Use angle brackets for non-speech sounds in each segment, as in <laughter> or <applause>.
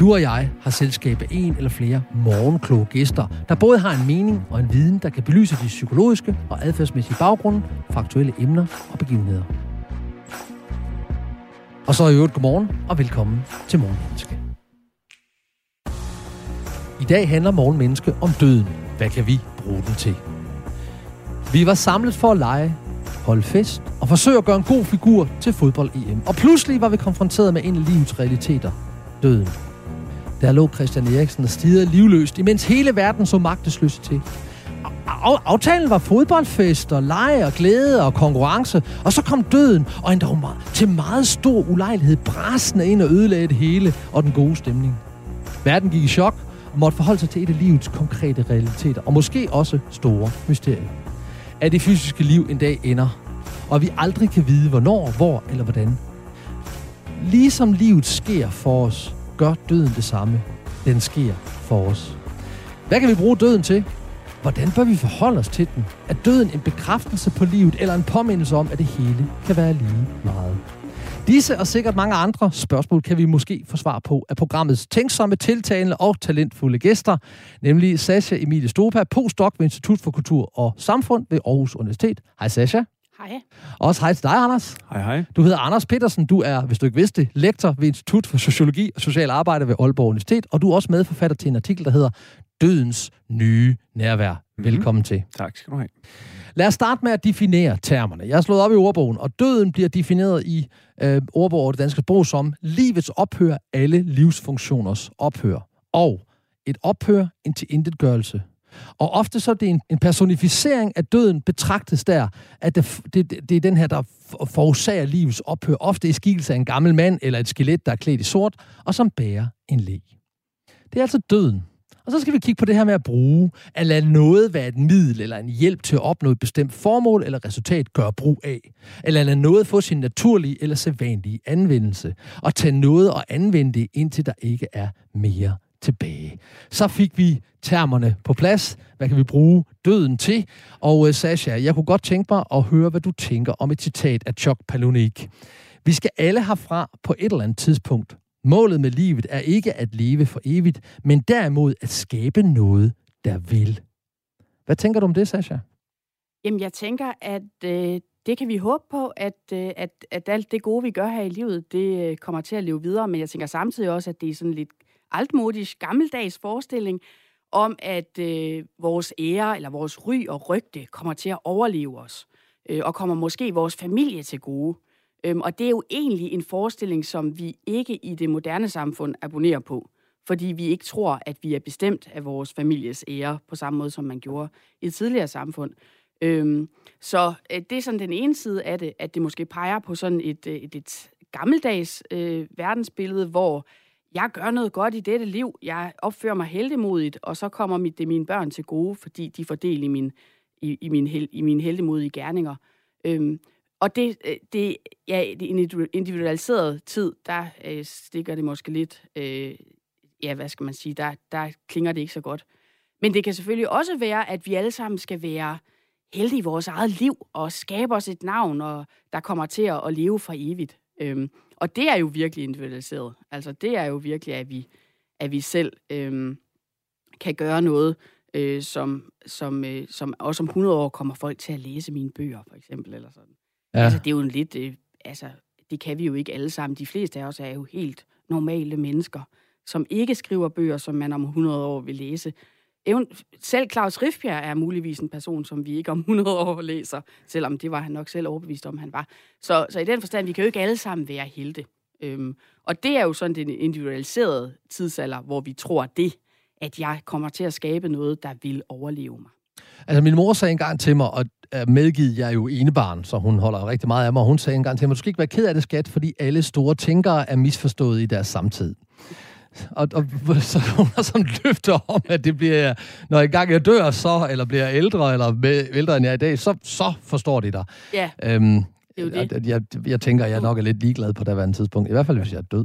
Du og jeg har selskab af en eller flere morgenkloge gæster, der både har en mening og en viden, der kan belyse de psykologiske og adfærdsmæssige baggrunde for aktuelle emner og begivenheder. Og så i øvrigt godmorgen og velkommen til Morgenmenneske. I dag handler Morgenmenneske om døden. Hvad kan vi bruge den til? Vi var samlet for at lege, holde fest og forsøge at gøre en god figur til fodbold-EM. Og pludselig var vi konfronteret med en af livets realiteter. Døden. Der lå Christian Eriksen og stirrede livløst, imens hele verden så magtesløs til. Aftalen var fodboldfest og lege og glæde og konkurrence, og så kom døden, og endda til meget stor ulejlighed brasende ind og ødelagde det hele og den gode stemning. Verden gik i chok og måtte forholde sig til et af livets konkrete realiteter, og måske også store mysterier. At det fysiske liv en dag ender, og vi aldrig kan vide, hvornår, hvor eller hvordan. Ligesom livet sker for os, gør døden det samme. Den sker for os. Hvad kan vi bruge døden til? Hvordan bør vi forholde os til den? Er døden en bekræftelse på livet, eller en påmindelse om, at det hele kan være lige meget? Disse og sikkert mange andre spørgsmål kan vi måske få svar på af programmets tænksomme, tiltalende og talentfulde gæster, nemlig Sasha Emilie Stopa, postdoc ved Institut for Kultur og Samfund ved Aarhus Universitet. Hej Sasha. Hej. Også hej til dig, Anders. Hej, hej. Du hedder Anders Petersen. Du er, hvis du ikke vidste lektor ved Institut for Sociologi og Social Arbejde ved Aalborg Universitet, og du er også medforfatter til en artikel, der hedder Dødens nye nærvær. Mm-hmm. Velkommen til. Tak skal du have. Lad os starte med at definere termerne. Jeg har slået op i ordbogen, og døden bliver defineret i øh, ordbogen over det danske sprog som livets ophør, alle livsfunktioners ophør. Og et ophør, en tilintetgørelse. Og ofte så er det en, en personificering af døden betragtes der, at det, det, det er den her, der forårsager livets ophør. Ofte i skikkelse af en gammel mand eller et skelet, der er klædt i sort, og som bærer en læg. Det er altså døden. Og så skal vi kigge på det her med at bruge, at lade noget være et middel eller en hjælp til at opnå et bestemt formål eller resultat, gøre brug af. Eller lade noget få sin naturlige eller sædvanlige anvendelse. Og tage noget og anvende det, indtil der ikke er mere tilbage. Så fik vi termerne på plads. Hvad kan vi bruge døden til? Og øh, uh, Sasha, jeg kunne godt tænke mig at høre, hvad du tænker om et citat af Chuck Palahniuk. Vi skal alle herfra på et eller andet tidspunkt. Målet med livet er ikke at leve for evigt, men derimod at skabe noget, der vil. Hvad tænker du om det, Sasha? Jamen, jeg tænker, at øh, det kan vi håbe på, at, øh, at, at alt det gode, vi gør her i livet, det øh, kommer til at leve videre. Men jeg tænker samtidig også, at det er sådan lidt altmodisk, gammeldags forestilling om, at øh, vores ære eller vores ry og rygte kommer til at overleve os, øh, og kommer måske vores familie til gode. Øhm, og det er jo egentlig en forestilling, som vi ikke i det moderne samfund abonnerer på, fordi vi ikke tror, at vi er bestemt af vores families ære på samme måde, som man gjorde i et tidligere samfund. Øhm, så øh, det er sådan den ene side af det, at det måske peger på sådan et, øh, et, et gammeldags øh, verdensbillede, hvor jeg gør noget godt i dette liv, jeg opfører mig heldemodigt, og så kommer mit, det mine børn til gode, fordi de får del i min, i, i min, hel, i mine heldemodige gerninger. Øhm, og det, øh, det, ja, det individualiseret tid, der øh, stikker det måske lidt, øh, ja, hvad skal man sige, der, der klinger det ikke så godt. Men det kan selvfølgelig også være, at vi alle sammen skal være heldige i vores eget liv, og skabe os et navn, og der kommer til at, at leve for evigt. Øhm, og det er jo virkelig individualiseret. Altså, det er jo virkelig, at vi, at vi selv øhm, kan gøre noget, øh, som, som, øh, som også om 100 år kommer folk til at læse mine bøger, for eksempel, eller sådan. Ja. Altså, det er jo en lidt... Øh, altså, det kan vi jo ikke alle sammen. De fleste af os er jo helt normale mennesker, som ikke skriver bøger, som man om 100 år vil læse. Even, selv Claus Riffbjerg er muligvis en person, som vi ikke om 100 år læser, selvom det var han nok selv overbevist om, han var. Så, så i den forstand, vi kan jo ikke alle sammen være helte. Øhm, og det er jo sådan den individualiserede tidsalder, hvor vi tror det, at jeg kommer til at skabe noget, der vil overleve mig. Altså, min mor sagde engang til mig, og øh, medgivet, jeg er jo enebarn, så hun holder rigtig meget af mig, og hun sagde engang til mig, du skal ikke være ked af det, skat, fordi alle store tænkere er misforstået i deres samtid. Og, og <laughs> har sådan løfter om, at det bliver, når jeg gang jeg dør, så, eller bliver ældre, eller med, ældre end jeg er i dag, så, så forstår de dig. Ja, Øhm, det er jo det. jeg, jeg, tænker, jeg nok er lidt ligeglad på daværende tidspunkt. I hvert fald, hvis jeg er død.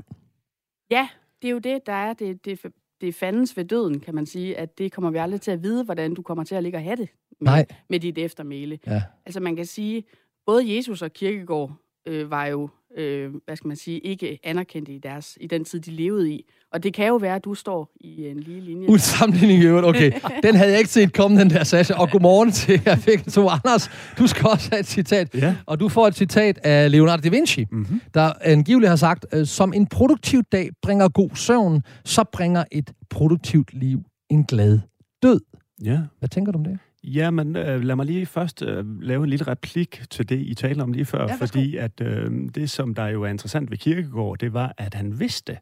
Ja, det er jo det, der er. Det, det, det fandens ved døden, kan man sige, at det kommer vi aldrig til at vide, hvordan du kommer til at ligge og have det med, Nej. med dit eftermæle. Ja. Altså man kan sige, både Jesus og Kirkegård øh, var jo, øh, hvad skal man sige, ikke anerkendte i, deres, i den tid, de levede i. Og det kan jo være, at du står i en lige linje. Uden sammenligning i øvrigt. Okay, <laughs> den havde jeg ikke set komme, den der, Sasha. Og godmorgen til jer begge to. Anders, du skal også have et citat. Ja. Og du får et citat af Leonardo da Vinci, Mm-hmm. der angiveligt har sagt, øh, som en produktiv dag bringer god søvn, så bringer et produktivt liv en glad død. Ja. Hvad tænker du om det? Jamen, øh, lad mig lige først øh, lave en lille replik til det, I talte om lige før, Ja, fordi at øh, det, som der jo er interessant ved Kirkegård, det var, at han vidste,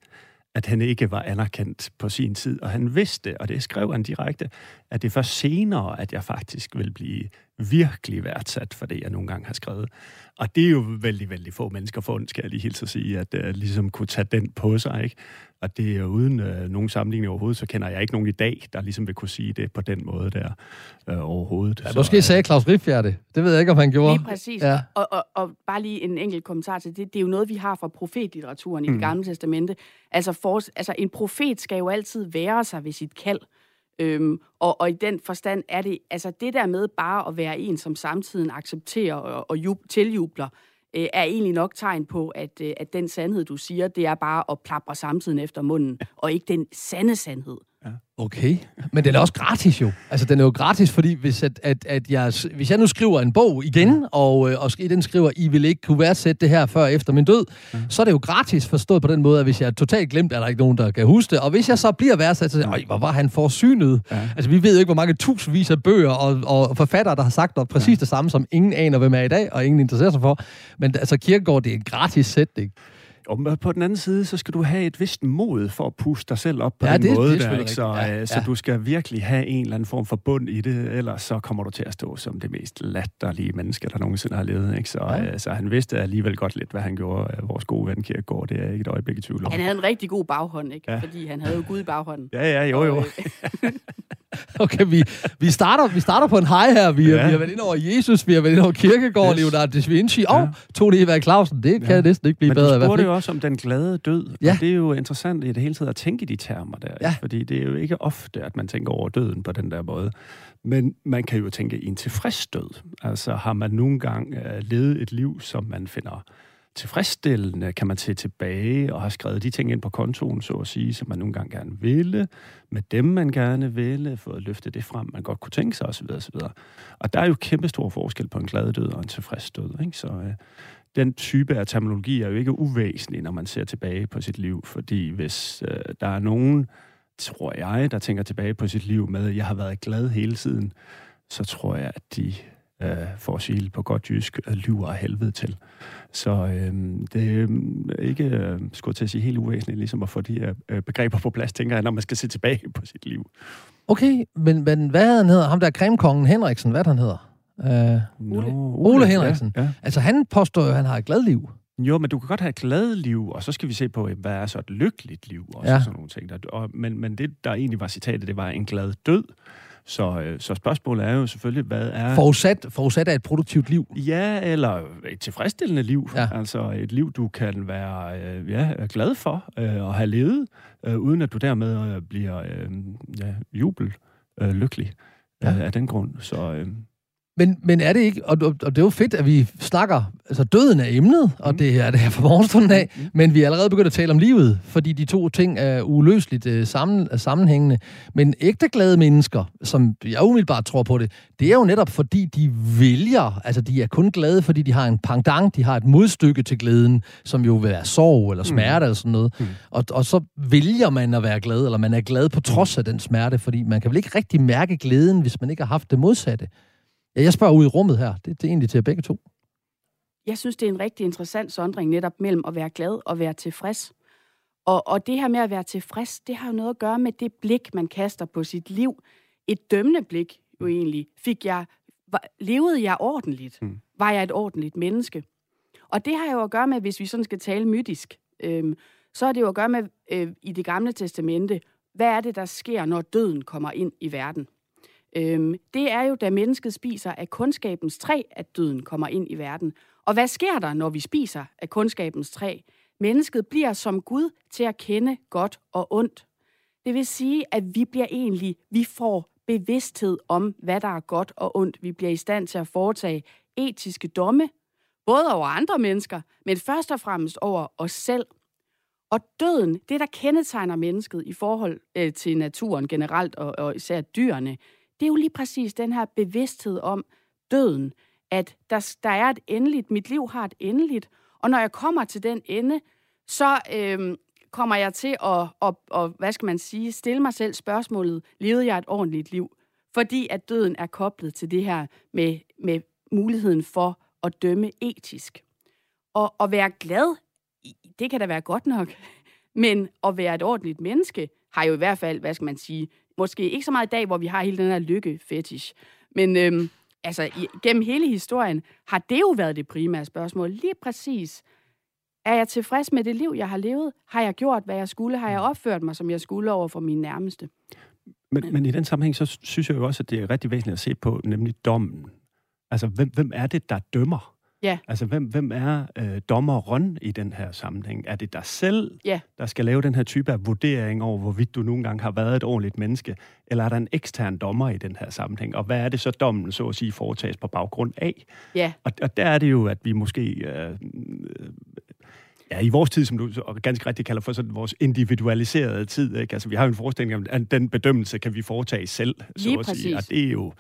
at han ikke var anerkendt på sin tid, og han vidste, og det skrev han direkte, at det er først senere, at jeg faktisk vil blive virkelig værdsat for det, jeg nogle gange har skrevet. Og det er jo vældig, vældig få mennesker fundet, skal jeg lige hilse at sige, at øh, ligesom kunne tage den på sig, ikke? Og det er jo uden øh, nogen sammenligning overhovedet, så kender jeg ikke nogen i dag, der ligesom vil kunne sige det på den måde der øh, overhovedet. Ja, Så, måske øh, sagde Claus Riffjær det. Det ved jeg ikke, om han gjorde. Lige præcis. Ja. Og, og, og bare lige en enkelt kommentar til det. Det er jo noget, vi har fra profetlitteraturen i Mm. det gamle testamente. Altså, for, altså en profet skal jo altid være sig ved sit kald. Øhm, og, og i den forstand er det, altså det der med bare at være en, som samtiden accepterer og, og jub, tiljubler, øh, er egentlig nok tegn på, at, øh, at den sandhed, du siger, det er bare at plapre samtiden efter munden, og ikke den sande sandhed. Okay, men den er også gratis jo. Altså, den er jo gratis, fordi hvis, at, at, at jeg, hvis jeg nu skriver en bog igen, og, øh, og i den skriver, I vil ikke kunne værdsætte det her før efter min død, så er det jo gratis forstået på den måde, at hvis jeg er totalt glemt, er der ikke nogen, der kan huske det. Og hvis jeg så bliver værdsat, så siger jeg, "Øj, hvor var han forsynet. Ja. Altså, vi ved jo ikke, hvor mange tusindvis af bøger og, og forfattere, der har sagt noget præcis det samme, som ingen aner, hvem er i dag, og ingen interesserer sig for. Men altså, Kierkegaard, det er en gratis sætning. Og på den anden side, så skal du have et vist mod for at puste dig selv op på Ja, den det- det er måde der, ikke? Så. Ja, øh, så ja. du skal virkelig have en eller anden form for bund i det, ellers så kommer du til at stå som det mest latterlige menneske, der nogensinde har levet. Ikke? Så, Ja. øh, så han vidste alligevel godt lidt, hvad han gjorde. Øh, Vores gode ven Kierkegaard, det er ikke et øjeblik i tvivl om. Han havde en rigtig god baghånd, ikke? Ja. Ja. Fordi han havde jo Gud i baghånden. Ja, ja, jo, jo. Og, øh, <laughs> <laughs> Okay, vi, vi, starter, vi starter på en high her. Vi, ja. Vi har været ind over Jesus, vi har været ind over Kierkegaard, yes. Leonardo da Vinci og Ja. Tony Eva Clausen. Det kan Ja. næsten ikke blive Men bedre. i du spurgte jo også om den glade død, Ja. og det er jo interessant i det hele taget at tænke i de termer der, Ja. ja. fordi det er jo ikke ofte, at man tænker over døden på den der måde. Men man kan jo tænke i en tilfreds død. Altså har man nogle gange uh, levet et liv, som man finder tilfredsstillende, kan man se tilbage og har skrevet de ting ind på kontoen, så at sige, som man nogle gange gerne ville, med dem man gerne ville, fået løftet det frem, man godt kunne tænke sig osv. osv. Og der er jo kæmpe stor forskel på en glad død og en tilfreds død. Ikke? Så, øh, den type af terminologi er jo ikke uvæsentlig, når man ser tilbage på sit liv, fordi hvis øh, der er nogen, tror jeg, der tænker tilbage på sit liv med, at jeg har været glad hele tiden, så tror jeg, at de, øh, for at sige på godt jysk, øh, lyver af helvede til. Så øh, det er øh, ikke, øh, skulle til at sige, helt uvæsentligt, ligesom at få de her øh, begreber på plads, tænker jeg, når man skal se tilbage på sit liv. Okay, men, men hvad havde han hedder? Ham der cremkongen Henriksen, hvad han hedder? Uh, Nå, Ole Henriksen. Ja, ja. altså, han påstår jo, at han har et glad liv. Jo, men du kan godt have et glad liv, og så skal vi se på, hvad er så et lykkeligt liv, og ja. sådan nogle ting. Der, og, men, men det, der egentlig var citatet, det var en glad død. Så, øh, så spørgsmålet er jo selvfølgelig, hvad er... Forudsat, forudsat af et produktivt liv. Ja, eller et tilfredsstillende liv. Ja. Ja. Altså et liv, du kan være øh, ja, glad for øh, og have levet, øh, uden at du dermed øh, bliver øh, ja, jubel øh, lykkelig Ja. øh, af den grund. Så, øh, Men, men er det ikke, og, og, det er jo fedt, at vi snakker, altså døden er emnet, og mm. det er det her fra morgenstunden af, mm. men vi er allerede begyndt at tale om livet, fordi de to ting er uløseligt uh, sammen, uh, sammenhængende. Men ægte glade mennesker, som jeg umiddelbart tror på det, det er jo netop fordi, de vælger, altså de er kun glade, fordi de har en pendant, de har et modstykke til glæden, som jo vil være sorg eller smerte mm. eller sådan noget. Mm. Og, og så vælger man at være glad, eller man er glad på trods af den smerte, fordi man kan vel ikke rigtig mærke glæden, hvis man ikke har haft det modsatte. Ja, jeg spørger ud i rummet her. Det, det er egentlig til begge to. Jeg synes, det er en rigtig interessant sondring netop mellem at være glad og være tilfreds. Og, og det her med at være tilfreds, det har jo noget at gøre med det blik, man kaster på sit liv. Et dømmende blik jo egentlig. Fik jeg, var, levede jeg ordentligt? Mm. Var jeg et ordentligt menneske? Og det har jo at gøre med, hvis vi sådan skal tale mytisk, øhm, så har det jo at gøre med øh, i det gamle testamente, hvad er det, der sker, når døden kommer ind i verden? Øhm, det er jo, da mennesket spiser af kundskabens træ, at døden kommer ind i verden. Og hvad sker der, når vi spiser af kundskabens træ? Mennesket bliver som Gud til at kende godt og ondt. Det vil sige, at vi bliver egentlig, vi får bevidsthed om, hvad der er godt og ondt. Vi bliver i stand til at foretage etiske domme, både over andre mennesker, men først og fremmest over os selv. Og døden, det der kendetegner mennesket i forhold øh, til naturen generelt, og, og især dyrene, det er jo lige præcis den her bevidsthed om døden, at der, der er et endeligt, mit liv har et endeligt, og når jeg kommer til den ende, så øhm, kommer jeg til at, at, at, hvad skal man sige, stille mig selv spørgsmålet, levede jeg et ordentligt liv? Fordi at døden er koblet til det her med, med muligheden for at dømme etisk. Og at være glad, det kan da være godt nok, <laughs> men at være et ordentligt menneske, har jo i hvert fald, hvad skal man sige, måske ikke så meget i dag, hvor vi har hele den her lykke-fetish, men øhm, altså, i, gennem hele historien har det jo været det primære spørgsmål. Lige præcis, er jeg tilfreds med det liv, jeg har levet? Har jeg gjort, hvad jeg skulle? Har jeg opført mig, som jeg skulle over for mine nærmeste? Men, men i den sammenhæng, så synes jeg jo også, at det er rigtig væsentligt at se på, nemlig dommen. Altså, hvem, hvem er det, der dømmer? Ja. Altså, hvem, hvem er øh, dommeren i den her sammenhæng? Er det dig selv, ja. der skal lave den her type af vurdering over, hvorvidt du nogle gange har været et ordentligt menneske? Eller er der en ekstern dommer i den her sammenhæng? Og hvad er det så, dommen så at sige foretages på baggrund af? Ja. Og, og der er det jo, at vi måske... Øh, Ja, i vores tid, som du ganske rigtigt kalder for sådan vores individualiserede tid, ikke? Altså, vi har jo en forestilling om, at den bedømmelse kan vi foretage selv, så Lige at sige. Og det er jo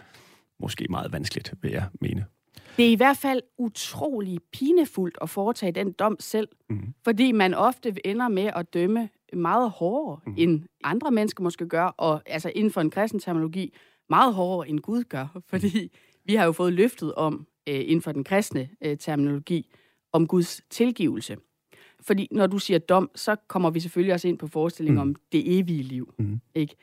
måske meget vanskeligt, vil jeg mene. Det er i hvert fald utrolig pinefuldt at foretage den dom selv, mm. fordi man ofte ender med at dømme meget hårdere, mm. end andre mennesker måske gør, og altså inden for en kristen terminologi, meget hårdere end Gud gør, fordi vi har jo fået løftet om, øh, inden for den kristne øh, terminologi, om Guds tilgivelse. Fordi når du siger dom, så kommer vi selvfølgelig også ind på forestillingen mm. om det evige liv. Mm. Ikke?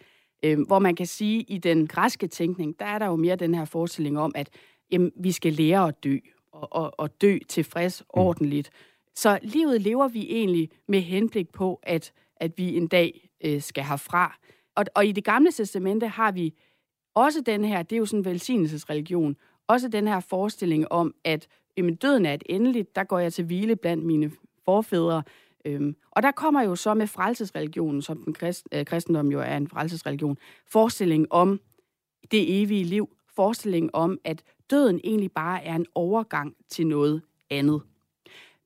Øh, hvor man kan sige, i den græske tænkning, der er der jo mere den her forestilling om, at jamen, vi skal lære at dø, og, og, og dø tilfreds, mm. ordentligt. Så livet lever vi egentlig med henblik på, at, at vi en dag øh, skal herfra. Og, og i det gamle testamente har vi også den her, det er jo sådan en velsignelsesreligion, også den her forestilling om, at jamen, døden er et endeligt, der går jeg til hvile blandt mine forfædre. Øhm, og der kommer jo så med frelsesreligionen, som den krist, øh, kristendom jo er en frelsesreligion, forestilling om det evige liv, forestilling om, at døden egentlig bare er en overgang til noget andet.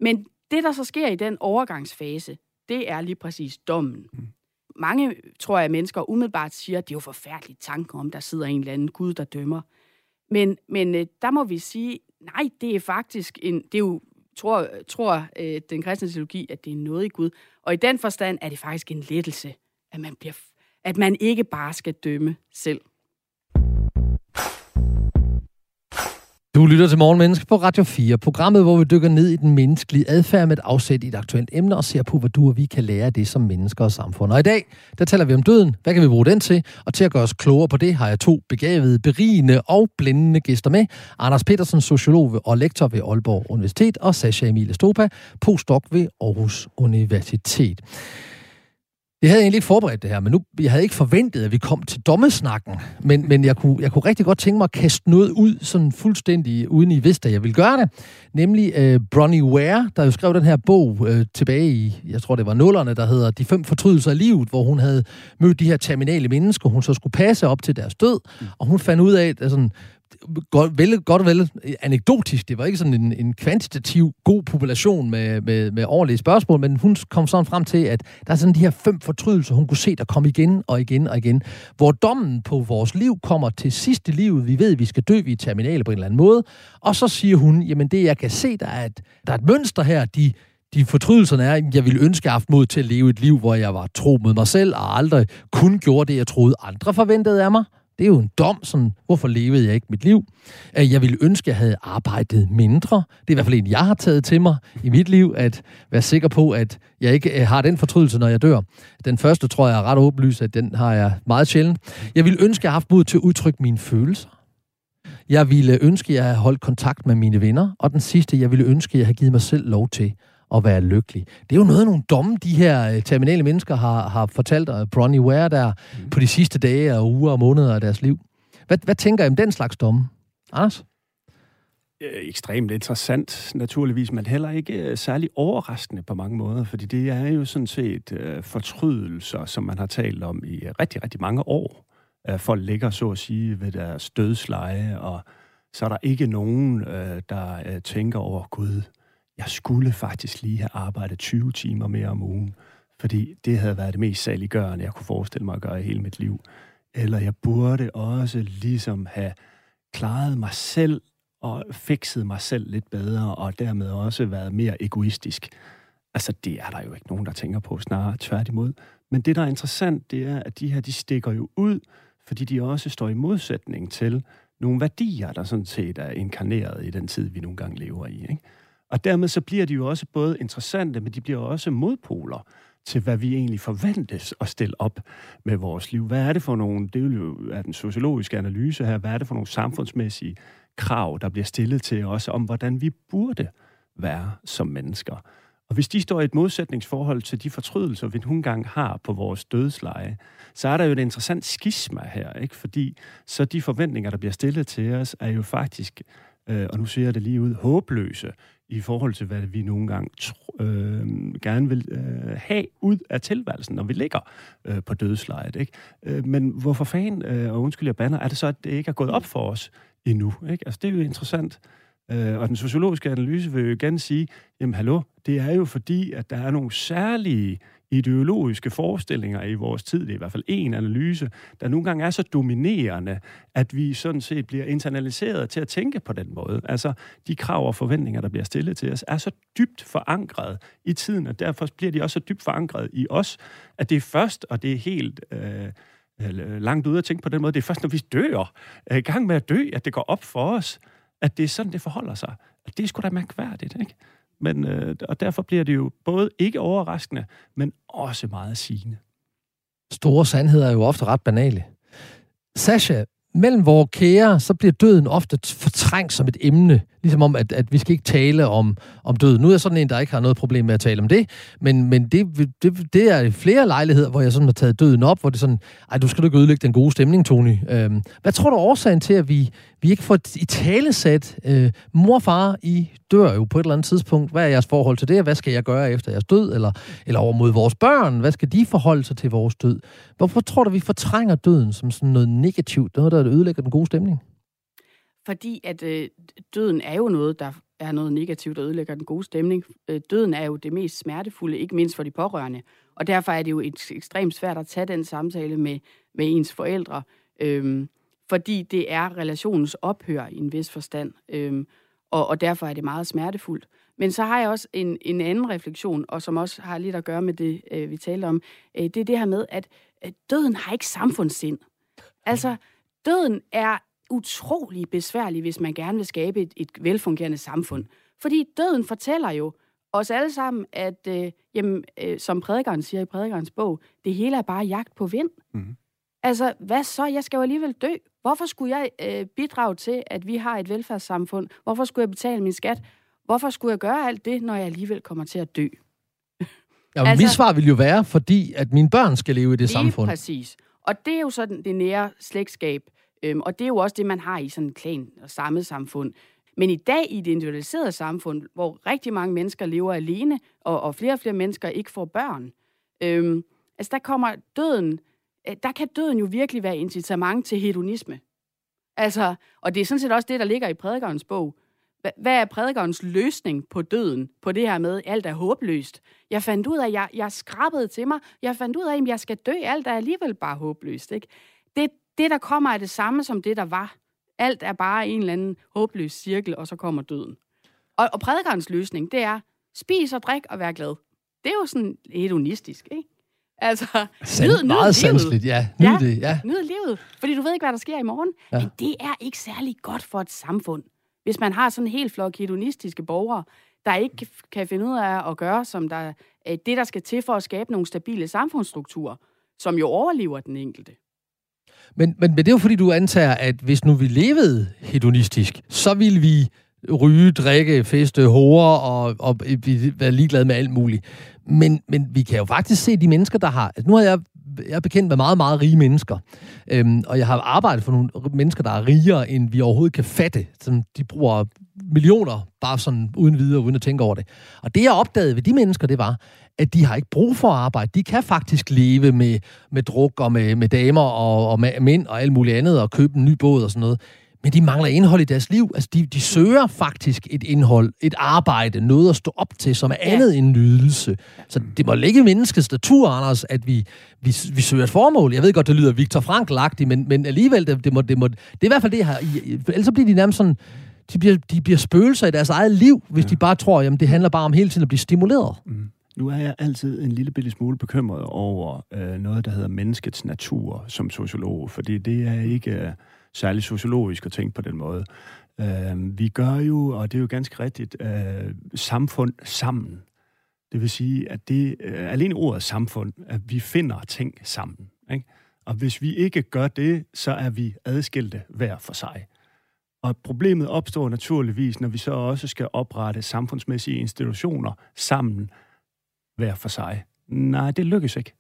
Men det, der så sker i den overgangsfase, det er lige præcis dommen. Mm. Mange, tror jeg, mennesker umiddelbart siger, at det er jo forfærdeligt tanker om, der sidder en eller anden Gud, der dømmer. Men, men øh, der må vi sige, nej, det er faktisk en, det er jo, tror, tror øh, den kristne teologi, at det er noget i Gud. Og i den forstand er det faktisk en lettelse, at man, bliver, at man ikke bare skal dømme selv. Du lytter til Morgenmenneske på Radio 4, programmet, hvor vi dykker ned i den menneskelige adfærd med et afsæt i et aktuelt emne og ser på, hvad du og vi kan lære af det som mennesker og samfund. Og i dag, der taler vi om døden. Hvad kan vi bruge den til? Og til at gøre os klogere på det, har jeg to begavede, berigende og blændende gæster med. Anders Petersen, sociolog og lektor ved Aalborg Universitet, og Sasha Emile Stopa, postdoc ved Aarhus Universitet. Jeg havde egentlig ikke forberedt det her, men nu, jeg havde ikke forventet, at vi kom til dommesnakken. Men, men jeg, kunne, jeg kunne rigtig godt tænke mig at kaste noget ud, sådan fuldstændig uden I vidste, at jeg ville gøre det. Nemlig øh, Bronnie Ware, der jo skrev den her bog øh, tilbage i, jeg tror det var nullerne, der hedder De fem fortrydelser af livet, hvor hun havde mødt de her terminale mennesker, hun så skulle passe op til deres død. Mm. Og hun fandt ud af, at sådan, godt, vel, godt vel anekdotisk. Det var ikke sådan en, en kvantitativ god population med, med, med ordentlige spørgsmål, men hun kom sådan frem til, at der er sådan de her fem fortrydelser, hun kunne se, der kom igen og igen og igen. Hvor dommen på vores liv kommer til sidste liv. Vi ved, at vi skal dø, vi er terminale på en eller anden måde. Og så siger hun, jamen det jeg kan se, der er et, der er et mønster her, de de fortrydelserne er, at jeg ville ønske, at haft mod til at leve et liv, hvor jeg var tro mod mig selv, og aldrig kun gjorde det, jeg troede andre forventede af mig. Det er jo en dom, sådan, hvorfor levede jeg ikke mit liv? Jeg ville ønske, at jeg havde arbejdet mindre. Det er i hvert fald en, jeg har taget til mig i mit liv, at være sikker på, at jeg ikke øh, har den fortrydelse, når jeg dør. Den første tror jeg er ret åbenlyst, at den har jeg meget sjældent. Jeg ville ønske, at jeg havde haft mod til at udtrykke mine følelser. Jeg ville ønske, at jeg havde holdt kontakt med mine venner. Og den sidste, jeg ville ønske, at jeg havde givet mig selv lov til at være lykkelig. Det er jo noget af nogle domme, de her øh, terminale mennesker har, har fortalt af Bronnie Ware der mm. på de sidste dage og uger og måneder af deres liv. Hvad, hvad tænker I om den slags domme? Anders? ekstremt interessant, naturligvis, men heller ikke øh, særlig overraskende på mange måder, fordi det er jo sådan set uh, fortrydelser, som man har talt om i rigtig, rigtig mange år. Uh, folk ligger så at sige ved deres dødsleje, og så er der ikke nogen, uh, der uh, tænker over, Gud, jeg skulle faktisk lige have arbejdet 20 timer mere om ugen, fordi det havde været det mest saliggørende, jeg kunne forestille mig at gøre i hele mit liv. Eller jeg burde også ligesom have klaret mig selv og fikset mig selv lidt bedre, og dermed også været mere egoistisk. Altså, det er der jo ikke nogen, der tænker på, snarere tværtimod. Men det, der er interessant, det er, at de her, de stikker jo ud, fordi de også står i modsætning til nogle værdier, der sådan set er inkarneret i den tid, vi nogle gange lever i. Ikke? Og dermed så bliver de jo også både interessante, men de bliver også modpoler til, hvad vi egentlig forventes at stille op med vores liv. Hvad er det for nogle, det er jo er den sociologiske analyse her, hvad er det for nogle samfundsmæssige krav, der bliver stillet til os om, hvordan vi burde være som mennesker. Og hvis de står i et modsætningsforhold til de fortrydelser, vi nogle gange har på vores dødsleje, så er der jo et interessant skisma her, ikke? fordi så de forventninger, der bliver stillet til os, er jo faktisk, øh, og nu siger jeg det lige ud, håbløse i forhold til, hvad vi nogle gange tro, øh, gerne vil øh, have ud af tilværelsen, når vi ligger øh, på dødslejet. Ikke? Øh, men hvorfor fanden, øh, og undskyld jeg banner, er det så, at det ikke er gået op for os endnu? Ikke? Altså, det er jo interessant. Øh, og den sociologiske analyse vil jo igen sige, jamen hallo, det er jo fordi, at der er nogle særlige ideologiske forestillinger i vores tid, det er i hvert fald en analyse, der nogle gange er så dominerende, at vi sådan set bliver internaliseret til at tænke på den måde. Altså, de krav og forventninger, der bliver stillet til os, er så dybt forankret i tiden, og derfor bliver de også så dybt forankret i os, at det er først, og det er helt... Øh, øh langt ude at tænke på den måde. Det er først, når vi dør, er i gang med at dø, at det går op for os, at det er sådan, det forholder sig. Og det er sgu da mærkværdigt, ikke? Men, øh, og derfor bliver det jo både ikke overraskende, men også meget sigende. Store sandheder er jo ofte ret banale. Sasha, mellem vores kære, så bliver døden ofte fortrængt som et emne. Ligesom om, at, at vi skal ikke tale om, om døden. Nu er jeg sådan en, der ikke har noget problem med at tale om det, men, men det, det, det er flere lejligheder, hvor jeg sådan har taget døden op, hvor det er sådan, ej, du skal ikke ødelægge den gode stemning, Tony. Øhm, hvad tror du er årsagen til, at vi, vi ikke får i talesat, øh, mor og far, I dør jo på et eller andet tidspunkt. Hvad er jeres forhold til det, hvad skal jeg gøre efter jeres død? Eller, eller over mod vores børn, hvad skal de forholde sig til vores død? Hvorfor tror du, vi fortrænger døden som sådan noget negativt, noget, der ødelægger den gode stemning? Fordi at øh, døden er jo noget, der er noget negativt, der ødelægger den gode stemning. Øh, døden er jo det mest smertefulde, ikke mindst for de pårørende. Og derfor er det jo et, ekstremt svært at tage den samtale med, med ens forældre. Øh, fordi det er relationens ophør i en vis forstand, øhm, og, og derfor er det meget smertefuldt. Men så har jeg også en, en anden refleksion, og som også har lidt at gøre med det, øh, vi taler om. Øh, det er det her med, at døden har ikke samfundssind. Altså, døden er utrolig besværlig, hvis man gerne vil skabe et, et velfungerende samfund. Fordi døden fortæller jo os alle sammen, at øh, jamen, øh, som prædikeren siger i prædikernes bog, det hele er bare jagt på vind. Mm. Altså, hvad så? Jeg skal jo alligevel dø. Hvorfor skulle jeg øh, bidrage til, at vi har et velfærdssamfund? Hvorfor skulle jeg betale min skat? Hvorfor skulle jeg gøre alt det, når jeg alligevel kommer til at dø? Ja, altså, mit svar vil jo være, fordi at mine børn skal leve i det lige samfund. præcis. Og det er jo sådan det nære slægtskab. Øhm, og det er jo også det, man har i sådan en klan og samme samfund. Men i dag i det individualiserede samfund, hvor rigtig mange mennesker lever alene, og, og flere og flere mennesker ikke får børn, øhm, altså der kommer døden Øh, der kan døden jo virkelig være incitament til hedonisme. Altså, og det er sådan set også det, der ligger i prædikernes bog. Hvad er prædikernes løsning på døden, på det her med, alt er håbløst? Jeg fandt ud af, at jeg, jeg skrabede til mig. Jeg fandt ud af, at jeg skal dø. Alt er alligevel bare håbløst. Ikke? Det, det, der kommer, er det samme som det, der var. Alt er bare en eller anden håbløs cirkel, og så kommer døden. Og, og prædikernes løsning, det er, spis og drik og vær glad. Det er jo sådan hedonistisk, ikke? Altså, Sand, nyd, nyd meget sandsligt, ja. Nyd ja, det, ja. Nyd livet, fordi du ved ikke, hvad der sker i morgen. Ja. Men det er ikke særlig godt for et samfund, hvis man har sådan en helt flok hedonistiske borgere, der ikke kan finde ud af at gøre, som der, øh, det, der skal til for at skabe nogle stabile samfundsstrukturer, som jo overlever den enkelte. Men, men, men det er jo fordi, du antager, at hvis nu vi levede hedonistisk, så ville vi ryge, drikke, feste, hore og, og øh, være ligeglade med alt muligt. Men, men vi kan jo faktisk se de mennesker, der har... Altså nu har jeg jeg er bekendt med meget, meget rige mennesker. Øhm, og jeg har arbejdet for nogle mennesker, der er rigere, end vi overhovedet kan fatte. Som de bruger millioner, bare sådan uden videre, uden at tænke over det. Og det, jeg opdagede ved de mennesker, det var, at de har ikke brug for at arbejde. De kan faktisk leve med, med druk og med, med damer og, og med mænd og alt muligt andet, og købe en ny båd og sådan noget men de mangler indhold i deres liv. Altså, de, de søger faktisk et indhold, et arbejde, noget at stå op til, som er ja. andet end nydelse. Så det må ligge i menneskets natur, Anders, at vi, vi, vi søger et formål. Jeg ved godt, det lyder Viktor Frankl-agtigt, men, men alligevel, det, det, må, det, må, det er i hvert fald det her. Ellers så bliver de nærmest sådan, de bliver, de bliver spøgelser i deres eget liv, hvis ja. de bare tror, jamen det handler bare om hele tiden at blive stimuleret. Mm. Nu er jeg altid en lille bitte smule bekymret over øh, noget, der hedder menneskets natur som sociolog, fordi det er ikke... Øh, særlig sociologisk at tænke på den måde. Øh, vi gør jo, og det er jo ganske rigtigt, øh, samfund sammen. Det vil sige, at det øh, alene ordet samfund, at vi finder ting sammen. Ikke? Og hvis vi ikke gør det, så er vi adskilte hver for sig. Og problemet opstår naturligvis, når vi så også skal oprette samfundsmæssige institutioner sammen hver for sig. Nej, det lykkes ikke.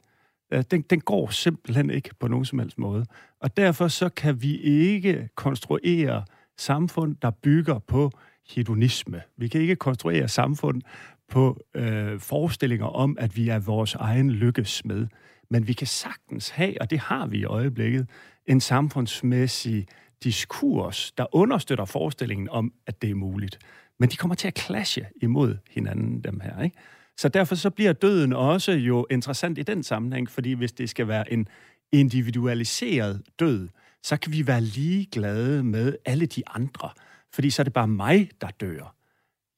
Øh, den, den går simpelthen ikke på nogen som helst måde. Og derfor så kan vi ikke konstruere samfund, der bygger på hedonisme. Vi kan ikke konstruere samfund på øh, forestillinger om, at vi er vores egen lykkes med. Men vi kan sagtens have, og det har vi i øjeblikket, en samfundsmæssig diskurs, der understøtter forestillingen om, at det er muligt. Men de kommer til at clashe imod hinanden, dem her. Ikke? Så derfor så bliver døden også jo interessant i den sammenhæng, fordi hvis det skal være en individualiseret død, så kan vi være ligeglade med alle de andre, fordi så er det bare mig, der dør.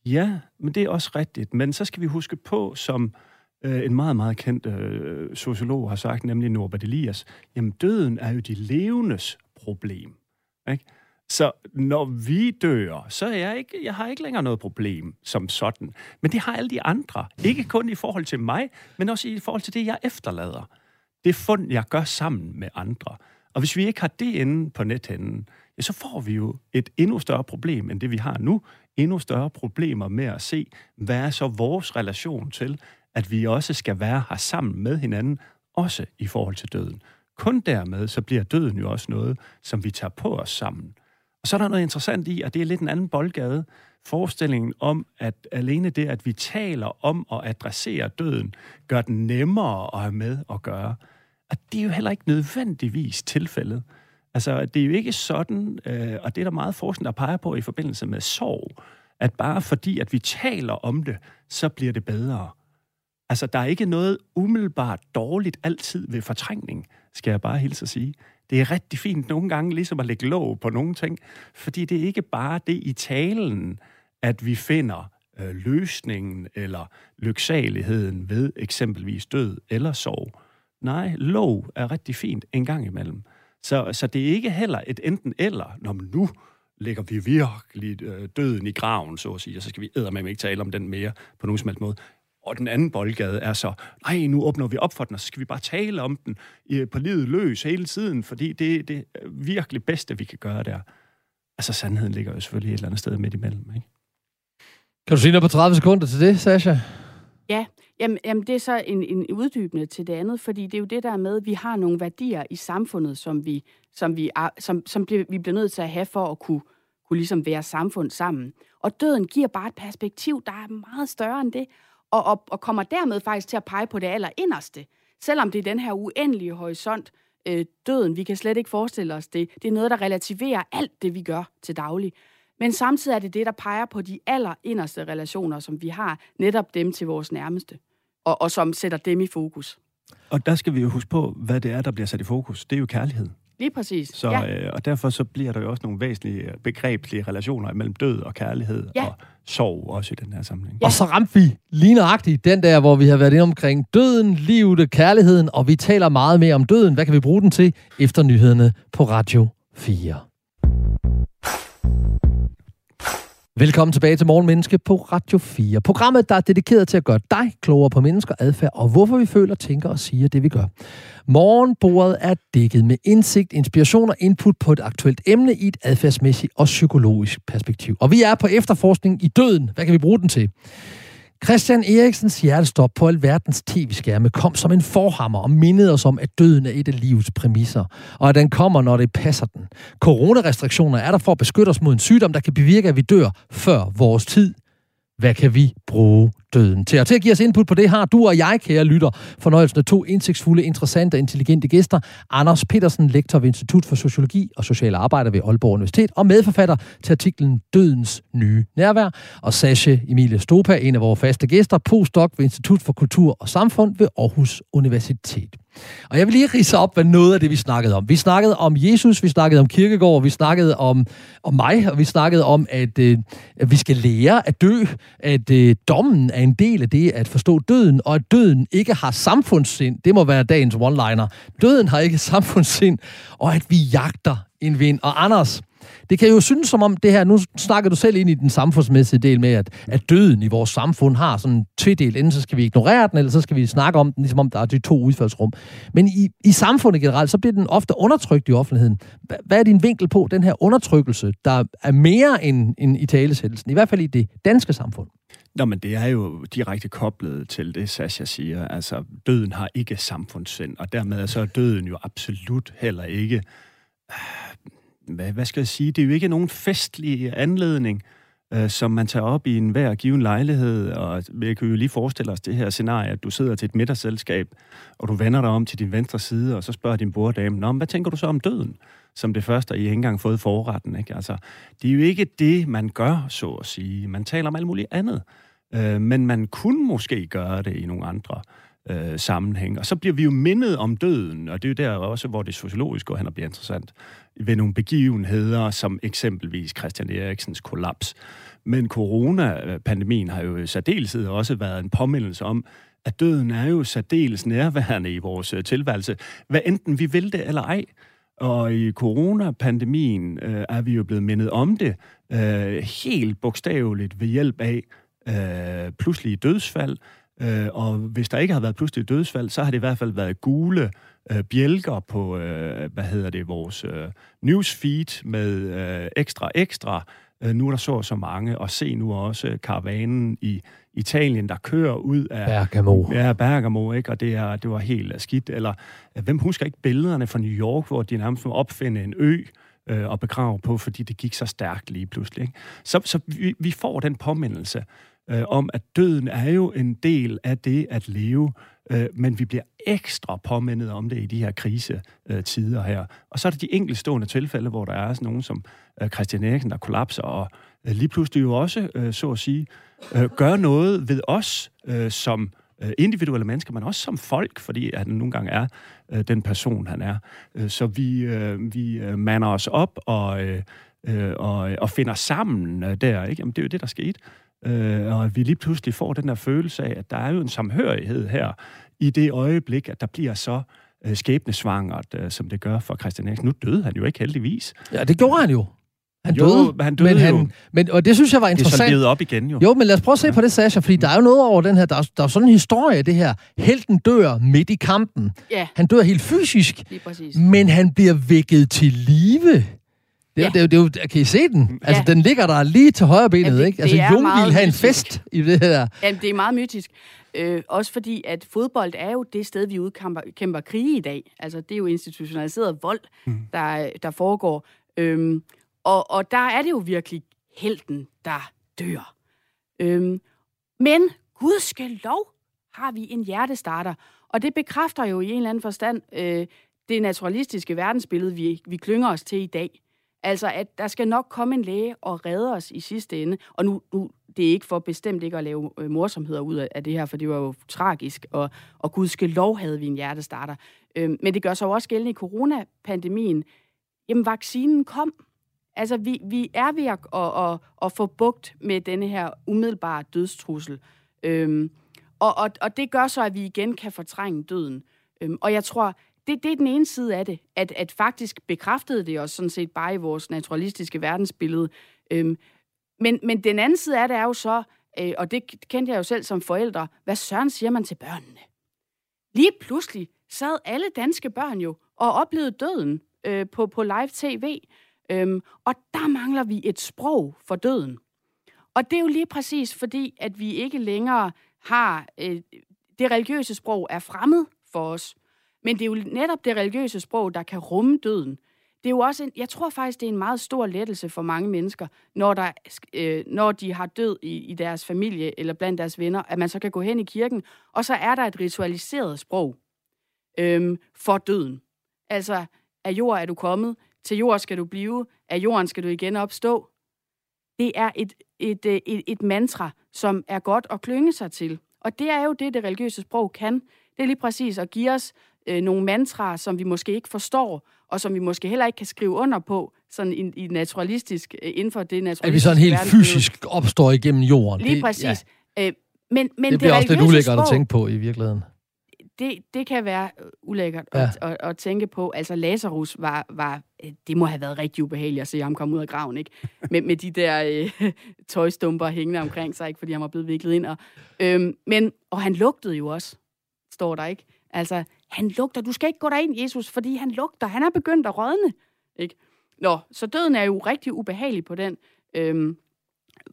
Ja, men det er også rigtigt. Men så skal vi huske på, som øh, en meget, meget kendt øh, sociolog har sagt, nemlig Norbert Elias, jamen døden er jo de levendes problem. Ikke? Så når vi dør, så er jeg ikke, jeg har ikke længere noget problem som sådan. Men det har alle de andre. Ikke kun i forhold til mig, men også i forhold til det, jeg efterlader. Det fund, jeg gør sammen med andre. Og hvis vi ikke har det inde på nethænden, ja, så får vi jo et endnu større problem, end det vi har nu. Endnu større problemer med at se, hvad er så vores relation til, at vi også skal være her sammen med hinanden, også i forhold til døden. Kun dermed, så bliver døden jo også noget, som vi tager på os sammen. Og så er der noget interessant i, at det er lidt en anden boldgade, forestillingen om, at alene det, at vi taler om at adressere døden, gør den nemmere at have med at gøre. Og det er jo heller ikke nødvendigvis tilfældet. Altså, det er jo ikke sådan, øh, og det er der meget forskning, der peger på i forbindelse med sorg, at bare fordi, at vi taler om det, så bliver det bedre. Altså, der er ikke noget umiddelbart dårligt altid ved fortrængning, skal jeg bare hilse at sige det er rigtig fint nogle gange ligesom at lægge låg på nogle ting, fordi det er ikke bare det i talen, at vi finder øh, løsningen eller lyksaligheden ved eksempelvis død eller sorg. Nej, låg er rigtig fint en gang imellem. Så, så det er ikke heller et enten eller, når man nu lægger vi virkelig øh, døden i graven, så at sige, og så skal vi med ikke tale om den mere på nogen som helst måde. Og den anden boldgade er så, nej, nu åbner vi op for den, og så skal vi bare tale om den på livet løs hele tiden, fordi det, det er virkelig bedste, vi kan gøre der. Altså, sandheden ligger jo selvfølgelig et eller andet sted midt imellem, ikke? Kan du sige noget på 30 sekunder til det, Sasha? Ja, jamen, jamen det er så en, en uddybende til det andet, fordi det er jo det der med, at vi har nogle værdier i samfundet, som vi, som vi, som, som bliver, vi bliver nødt til at have for at kunne, kunne ligesom være samfund sammen. Og døden giver bare et perspektiv, der er meget større end det og, og, og kommer dermed faktisk til at pege på det allerinderste, selvom det er den her uendelige horisont, øh, døden. Vi kan slet ikke forestille os det. Det er noget, der relativerer alt det, vi gør til daglig. Men samtidig er det det, der peger på de allerinderste relationer, som vi har, netop dem til vores nærmeste, og, og som sætter dem i fokus. Og der skal vi jo huske på, hvad det er, der bliver sat i fokus. Det er jo kærlighed. Lige præcis. Så, ja. øh, og derfor så bliver der jo også nogle væsentlige begrebslige relationer mellem død og kærlighed ja. og sorg også i den her sammenhæng. Ja. Og så ramte vi lige nøjagtigt den der, hvor vi har været inde omkring døden, livet, kærligheden, og vi taler meget mere om døden. Hvad kan vi bruge den til efter nyhederne på Radio 4? Velkommen tilbage til Morgenmenneske på Radio 4. Programmet, der er dedikeret til at gøre dig klogere på mennesker, adfærd og hvorfor vi føler, tænker og siger det, vi gør. Morgenbordet er dækket med indsigt, inspiration og input på et aktuelt emne i et adfærdsmæssigt og psykologisk perspektiv. Og vi er på efterforskning i døden. Hvad kan vi bruge den til? Christian Eriksens hjertestop på alverdens tv-skærme kom som en forhammer og mindede os om, at døden er et af livets præmisser, og at den kommer, når det passer den. Coronarestriktioner er der for at beskytte os mod en sygdom, der kan bevirke, at vi dør før vores tid. Hvad kan vi bruge døden til? Og til at give os input på det har du og jeg, kære lytter, fornøjelsen af to indsigtsfulde, interessante og intelligente gæster. Anders Petersen, lektor ved Institut for Sociologi og Sociale Arbejder ved Aalborg Universitet, og medforfatter til artiklen Dødens nye nærvær. Og Sasha Emilie Stopa, en af vores faste gæster, postdoc ved Institut for Kultur og Samfund ved Aarhus Universitet. Og jeg vil lige rise op, hvad noget af det, vi snakkede om. Vi snakkede om Jesus, vi snakkede om kirkegård, vi snakkede om, om mig, og vi snakkede om, at, øh, at vi skal lære at dø, at øh, dommen er en del af det at forstå døden, og at døden ikke har samfundssind. Det må være dagens one-liner. Døden har ikke samfundssind, og at vi jagter en vind. Og Anders, det kan jo synes som om det her, nu snakker du selv ind i den samfundsmæssige del med, at, at døden i vores samfund har sådan en tvedel. Enten så skal vi ignorere den, eller så skal vi snakke om den, ligesom om der er de to udfaldsrum. Men i, i samfundet generelt, så bliver den ofte undertrykt i offentligheden. Hvad er din vinkel på den her undertrykkelse, der er mere end, end i talesættelsen, i hvert fald i det danske samfund? Nå, men det er jo direkte koblet til det, Sasha siger. Altså, døden har ikke samfundssind, og dermed er så døden jo absolut heller ikke hvad, hvad skal jeg sige, det er jo ikke nogen festlig anledning, øh, som man tager op i en hver given lejlighed, og vi kan jo lige forestille os det her scenarie, at du sidder til et middagsselskab, og du vender dig om til din venstre side, og så spørger din borddame, Nå, hvad tænker du så om døden? Som det første, og I har ikke engang fået forretten, ikke? Altså, det er jo ikke det, man gør, så at sige. Man taler om alt muligt andet. Øh, men man kunne måske gøre det i nogle andre øh, sammenhæng. Og så bliver vi jo mindet om døden, og det er jo der også, hvor det sociologiske går hen og bliver interessant, ved nogle begivenheder, som eksempelvis Christian Eriksens kollaps. Men coronapandemien har jo i særdeleshed også været en påmindelse om, at døden er jo særdeles nærværende i vores øh, tilværelse, hvad enten vi vil det eller ej. Og i coronapandemien øh, er vi jo blevet mindet om det øh, helt bogstaveligt ved hjælp af øh, pludselige dødsfald, Øh, og hvis der ikke har været pludselig dødsfald, så har det i hvert fald været gule øh, bjælker på, øh, hvad hedder det, vores øh, newsfeed med øh, ekstra ekstra. Øh, nu er der så så mange, og se nu også karavanen i Italien, der kører ud af... Bergamo. Ja, Bergamo, ikke? Og det, er, det var helt skidt. Eller, øh, hvem husker ikke billederne fra New York, hvor de nærmest må opfinde en ø, øh, og begrave på, fordi det gik så stærkt lige pludselig. Ikke? Så, så vi, vi får den påmindelse øh, om, at døden er jo en del af det at leve, øh, men vi bliver ekstra påmindet om det i de her krisetider her. Og så er der de enkeltstående tilfælde, hvor der er sådan nogen som øh, Christian Eriksen, der kollapser, og øh, lige pludselig jo også, øh, så at sige, øh, gør noget ved os øh, som øh, individuelle mennesker, men også som folk, fordi han nogle gange er øh, den person, han er. Øh, så vi, øh, vi øh, mander os op og, øh, øh, og, og finder sammen øh, der. Ikke? Jamen, det er jo det, der skete øh, og at vi lige pludselig får den der følelse af, at der er jo en samhørighed her i det øjeblik, at der bliver så øh, skæbnesvangert, øh, som det gør for Christian Eriksen. Nu døde han jo ikke heldigvis. Ja, det gjorde han jo. Han jo, døde, han døde men jo. han, men, og det synes jeg var interessant. Det er så op igen jo. Jo, men lad os prøve at se ja. på det, Sasha, fordi der er jo noget over den her, der er, der er sådan en historie, det her. Helten dør midt i kampen. Ja. Han dør helt fysisk, Lige præcis. men han bliver vækket til live det, Ja. det, det, det, det, kan I se den? Altså, Ja. den ligger der lige til højre benet, Ja, det- ikke? Altså, Jung ville have en fest i det her. Jamen, det er meget mytisk. Øh, også fordi, at fodbold er jo det sted, vi udkæmper kæmper krige i dag. Altså, det er jo institutionaliseret vold, mm. der, der foregår. Øhm, og, og der er det jo virkelig helten, der dør. Øhm, men Gud skal lov har vi en hjertestarter. Og det bekræfter jo i en eller anden forstand øh, det naturalistiske verdensbillede, vi, vi klynger os til i dag. Altså, at der skal nok komme en læge og redde os i sidste ende. Og nu, nu det er ikke for bestemt ikke at lave øh, morsomheder ud af, af det her, for det var jo tragisk, og, og gudske lov havde vi en hjertestarter. Øhm, men det gør sig jo også gældende i coronapandemien. Jamen, vaccinen kom. Altså, vi, vi er ved at, at, at, at få bugt med denne her umiddelbare dødstrussel. Øhm, og, og, og det gør så, at vi igen kan fortrænge døden. Øhm, og jeg tror, det, det er den ene side af det, at, at faktisk bekræftede det os sådan set bare i vores naturalistiske verdensbillede. Øhm, men, men den anden side af det er jo så, øh, og det kendte jeg jo selv som forældre, hvad søren siger man til børnene? Lige pludselig sad alle danske børn jo og oplevede døden øh, på, på live tv. Øhm, og der mangler vi et sprog for døden. Og det er jo lige præcis fordi, at vi ikke længere har... Øh, det religiøse sprog er fremmed for os. Men det er jo netop det religiøse sprog, der kan rumme døden. Det er jo også en, jeg tror faktisk, det er en meget stor lettelse for mange mennesker, når, der, øh, når de har død i, i deres familie eller blandt deres venner, at man så kan gå hen i kirken, og så er der et ritualiseret sprog øh, for døden. Altså, af jord er du kommet, til jord skal du blive, af jorden skal du igen opstå. Det er et, et, et, et, et mantra, som er godt at klynge sig til. Og det er jo det, det religiøse sprog kan. Det er lige præcis at give os øh, nogle mantraer, som vi måske ikke forstår, og som vi måske heller ikke kan skrive under på, sådan i, i naturalistisk, øh, inden for det naturalistiske At vi sådan helt fysisk opstår igennem jorden. Lige præcis. Ja. Øh, men, men det bliver det også lidt ulækkert at tænke på i virkeligheden. Det, det kan være ulækkert ja. at, at, at tænke på. Altså, Lazarus var, var... Øh, det må have været rigtig ubehageligt at se ham komme ud af graven, ikke? <laughs> med, med de der øh, <laughs> tøjstumper hængende omkring sig, ikke? Fordi han var blevet viklet ind. Og, øh, men, og han lugtede jo også, står der, ikke? Altså, han lugter. Du skal ikke gå derind, Jesus, fordi han lugter. Han er begyndt at rådne. Ikke? Nå, så døden er jo rigtig ubehagelig på den, øhm,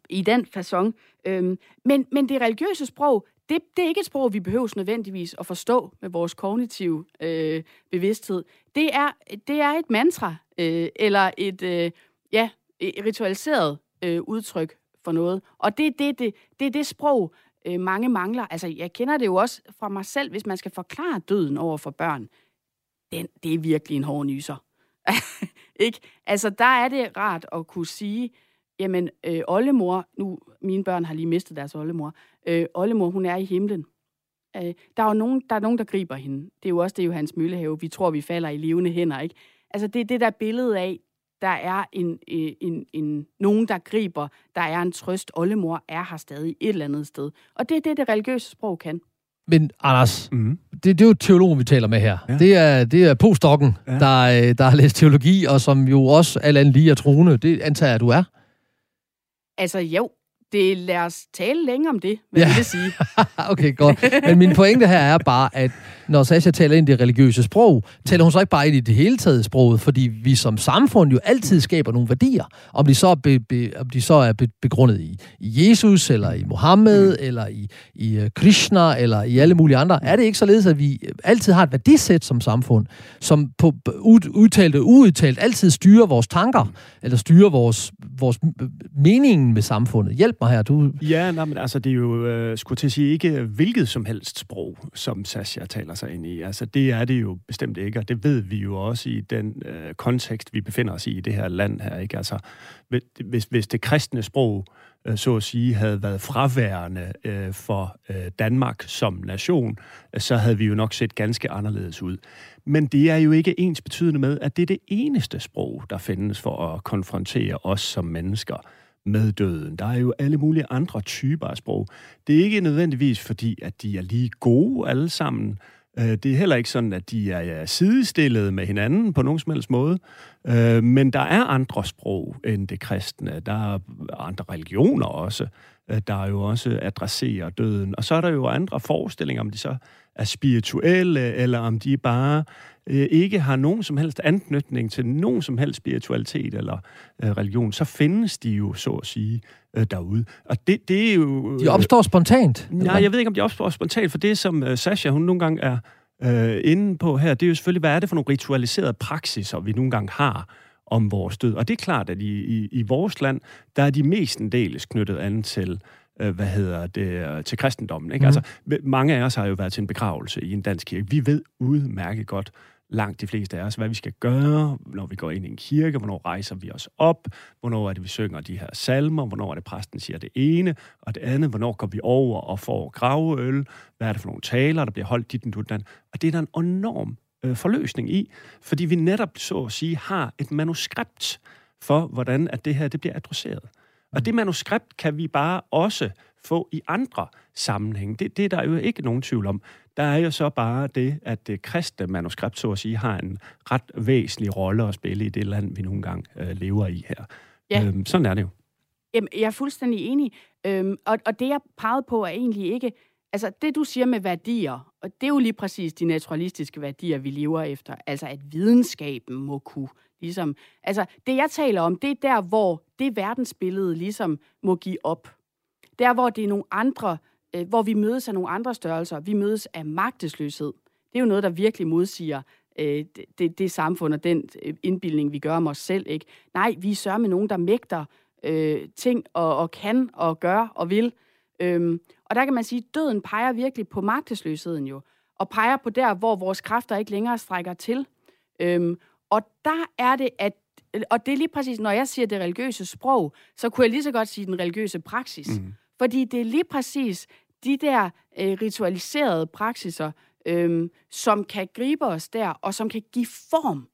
i den façon. Øhm, men, men det religiøse sprog, det, det er ikke et sprog, vi behøver nødvendigvis at forstå med vores kognitive øh, bevidsthed. Det er, det er et mantra, øh, eller et, øh, ja, et ritualiseret øh, udtryk for noget. Og det er det, det, det, er det sprog, øh, mange mangler. Altså, jeg kender det jo også fra mig selv, hvis man skal forklare døden over for børn. Den, det er virkelig en hård nyser. <laughs> ikke? Altså, der er det rart at kunne sige, jamen, øh, oldemor, nu, mine børn har lige mistet deres oldemor, øh, oldemor, hun er i himlen. Øh, der er jo nogen, der, er nogen, der griber hende. Det er jo også det, Johannes Møllehave, vi tror, vi falder i levende hænder, ikke? Altså, det er det der billede af, der er en, en, en, en, nogen, der griber, der er en trøst. Oldemor er her stadig et eller andet sted. Og det er det, det religiøse sprog kan. Men Anders, mm. det, det er jo teologen, vi taler med her. Ja. Det er, det er postdokken, ja. der, øh, der har læst teologi, og som jo også alt andet lige er troende. Det antager jeg, du er. Altså jo, det, lad os tale længe om det, hvad ja. vil det sige. <laughs> okay, godt. Men min pointe her er bare, at når Sasha taler ind i det religiøse sprog, taler hun så ikke bare ind i det hele taget sproget, fordi vi som samfund jo altid skaber nogle værdier. Om de så er, be, be, om de så er be, begrundet i, i Jesus, eller i Mohammed, mm. eller i, i uh, Krishna, eller i alle mulige andre, er det ikke således, at vi altid har et værdisæt som samfund, som på udtalt og uudtalt altid styrer vores tanker, eller styrer vores, vores meningen med samfundet. Hjælp mig her. Du... Ja, nej, men altså, det er jo, øh, skulle til at sige, ikke hvilket som helst sprog, som Sasha taler sig ind i. Altså, det er det jo bestemt ikke, og det ved vi jo også i den øh, kontekst, vi befinder os i i det her land her. Ikke? Altså, hvis, hvis det kristne sprog, øh, så at sige, havde været fraværende øh, for øh, Danmark som nation, øh, så havde vi jo nok set ganske anderledes ud. Men det er jo ikke ens betydende med, at det er det eneste sprog, der findes for at konfrontere os som mennesker med døden. Der er jo alle mulige andre typer af sprog. Det er ikke nødvendigvis fordi, at de er lige gode alle sammen. Øh, det er heller ikke sådan, at de er sidestillet med hinanden på nogen som helst måde. Øh, men der er andre sprog end det kristne. Der er andre religioner også, øh, der jo også adresserer døden. Og så er der jo andre forestillinger, om de så er spirituelle, eller om de bare øh, ikke har nogen som helst anknytning til nogen som helst spiritualitet eller øh, religion, så findes de jo, så at sige, øh, derude. Og det, det er jo... De opstår spontant? Nej, jeg ved ikke, om de opstår spontant, for det, som øh, Sasha, hun nogle gange er øh, inde på her, det er jo selvfølgelig, hvad er det for nogle ritualiserede praksiser, vi nogle gange har om vores død. Og det er klart, at i, i, i vores land, der er de mestendels knyttet an til øh, hvad hedder det, øh, til kristendommen. Ikke? Mm. Altså, mange af os har jo været til en begravelse i en dansk kirke. Vi ved udmærket godt, langt de fleste af os, hvad vi skal gøre, når vi går ind i en kirke, hvornår rejser vi os op, hvornår er det, vi synger de her salmer, hvornår er det, præsten siger det ene, og det andet, hvornår går vi over og får graveøl, hvad er det for nogle taler, der bliver holdt dit og den. Og det er der en enorm øh, forløsning i, fordi vi netop, så at sige, har et manuskript for, hvordan at det her det bliver adresseret. Og det manuskript kan vi bare også få i andre sammenhænge. Det, det er der jo ikke nogen tvivl om. Der er jo så bare det, at det kristne manuskript, så at sige, har en ret væsentlig rolle at spille i det land, vi nogle gange øh, lever i her. Ja. Øhm, sådan er det jo. Jamen, jeg er fuldstændig enig. Øhm, og, og det, jeg pegede på, er egentlig ikke... Altså, det du siger med værdier, og det er jo lige præcis de naturalistiske værdier, vi lever efter. Altså, at videnskaben må kunne ligesom... Altså, det jeg taler om, det er der, hvor det verdensbillede ligesom må give op. Der, hvor det er nogle andre øh, hvor vi mødes af nogle andre størrelser. Vi mødes af magtesløshed. Det er jo noget, der virkelig modsiger øh, det, det samfund og den øh, indbildning, vi gør om os selv. Ikke? Nej, vi sørger med nogen, der mægter øh, ting og, og kan og gør og vil. Øhm, og der kan man sige, at døden peger virkelig på magtesløsheden jo, og peger på der, hvor vores kræfter ikke længere strækker til. Øhm, og der er det, at og det er lige præcis, når jeg siger det religiøse sprog, så kunne jeg lige så godt sige den religiøse praksis. Mm. Fordi det er lige præcis de der øh, ritualiserede praksiser, øh, som kan gribe os der, og som kan give form.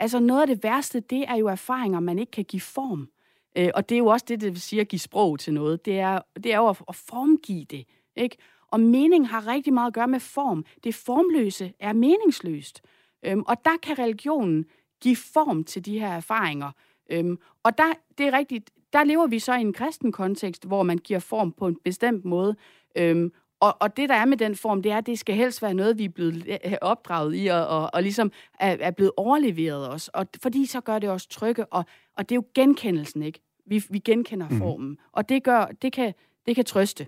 Altså noget af det værste, det er jo erfaringer, man ikke kan give form. Øh, og det er jo også det, det vil sige at give sprog til noget. Det er, det er jo at, at formgive det. Ikke? Og mening har rigtig meget at gøre med form. Det formløse er meningsløst. Øhm, og der kan religionen give form til de her erfaringer. Øhm, og der, det er rigtigt, der lever vi så i en kristen kontekst, hvor man giver form på en bestemt måde. Øhm, og, og det, der er med den form, det er, at det skal helst være noget, vi er blevet opdraget i, og, og, og ligesom er, er blevet overleveret os. Og, fordi så gør det os trygge, og, og det er jo genkendelsen, ikke? Vi, vi genkender mm. formen. Og det, gør, det, kan, det kan trøste.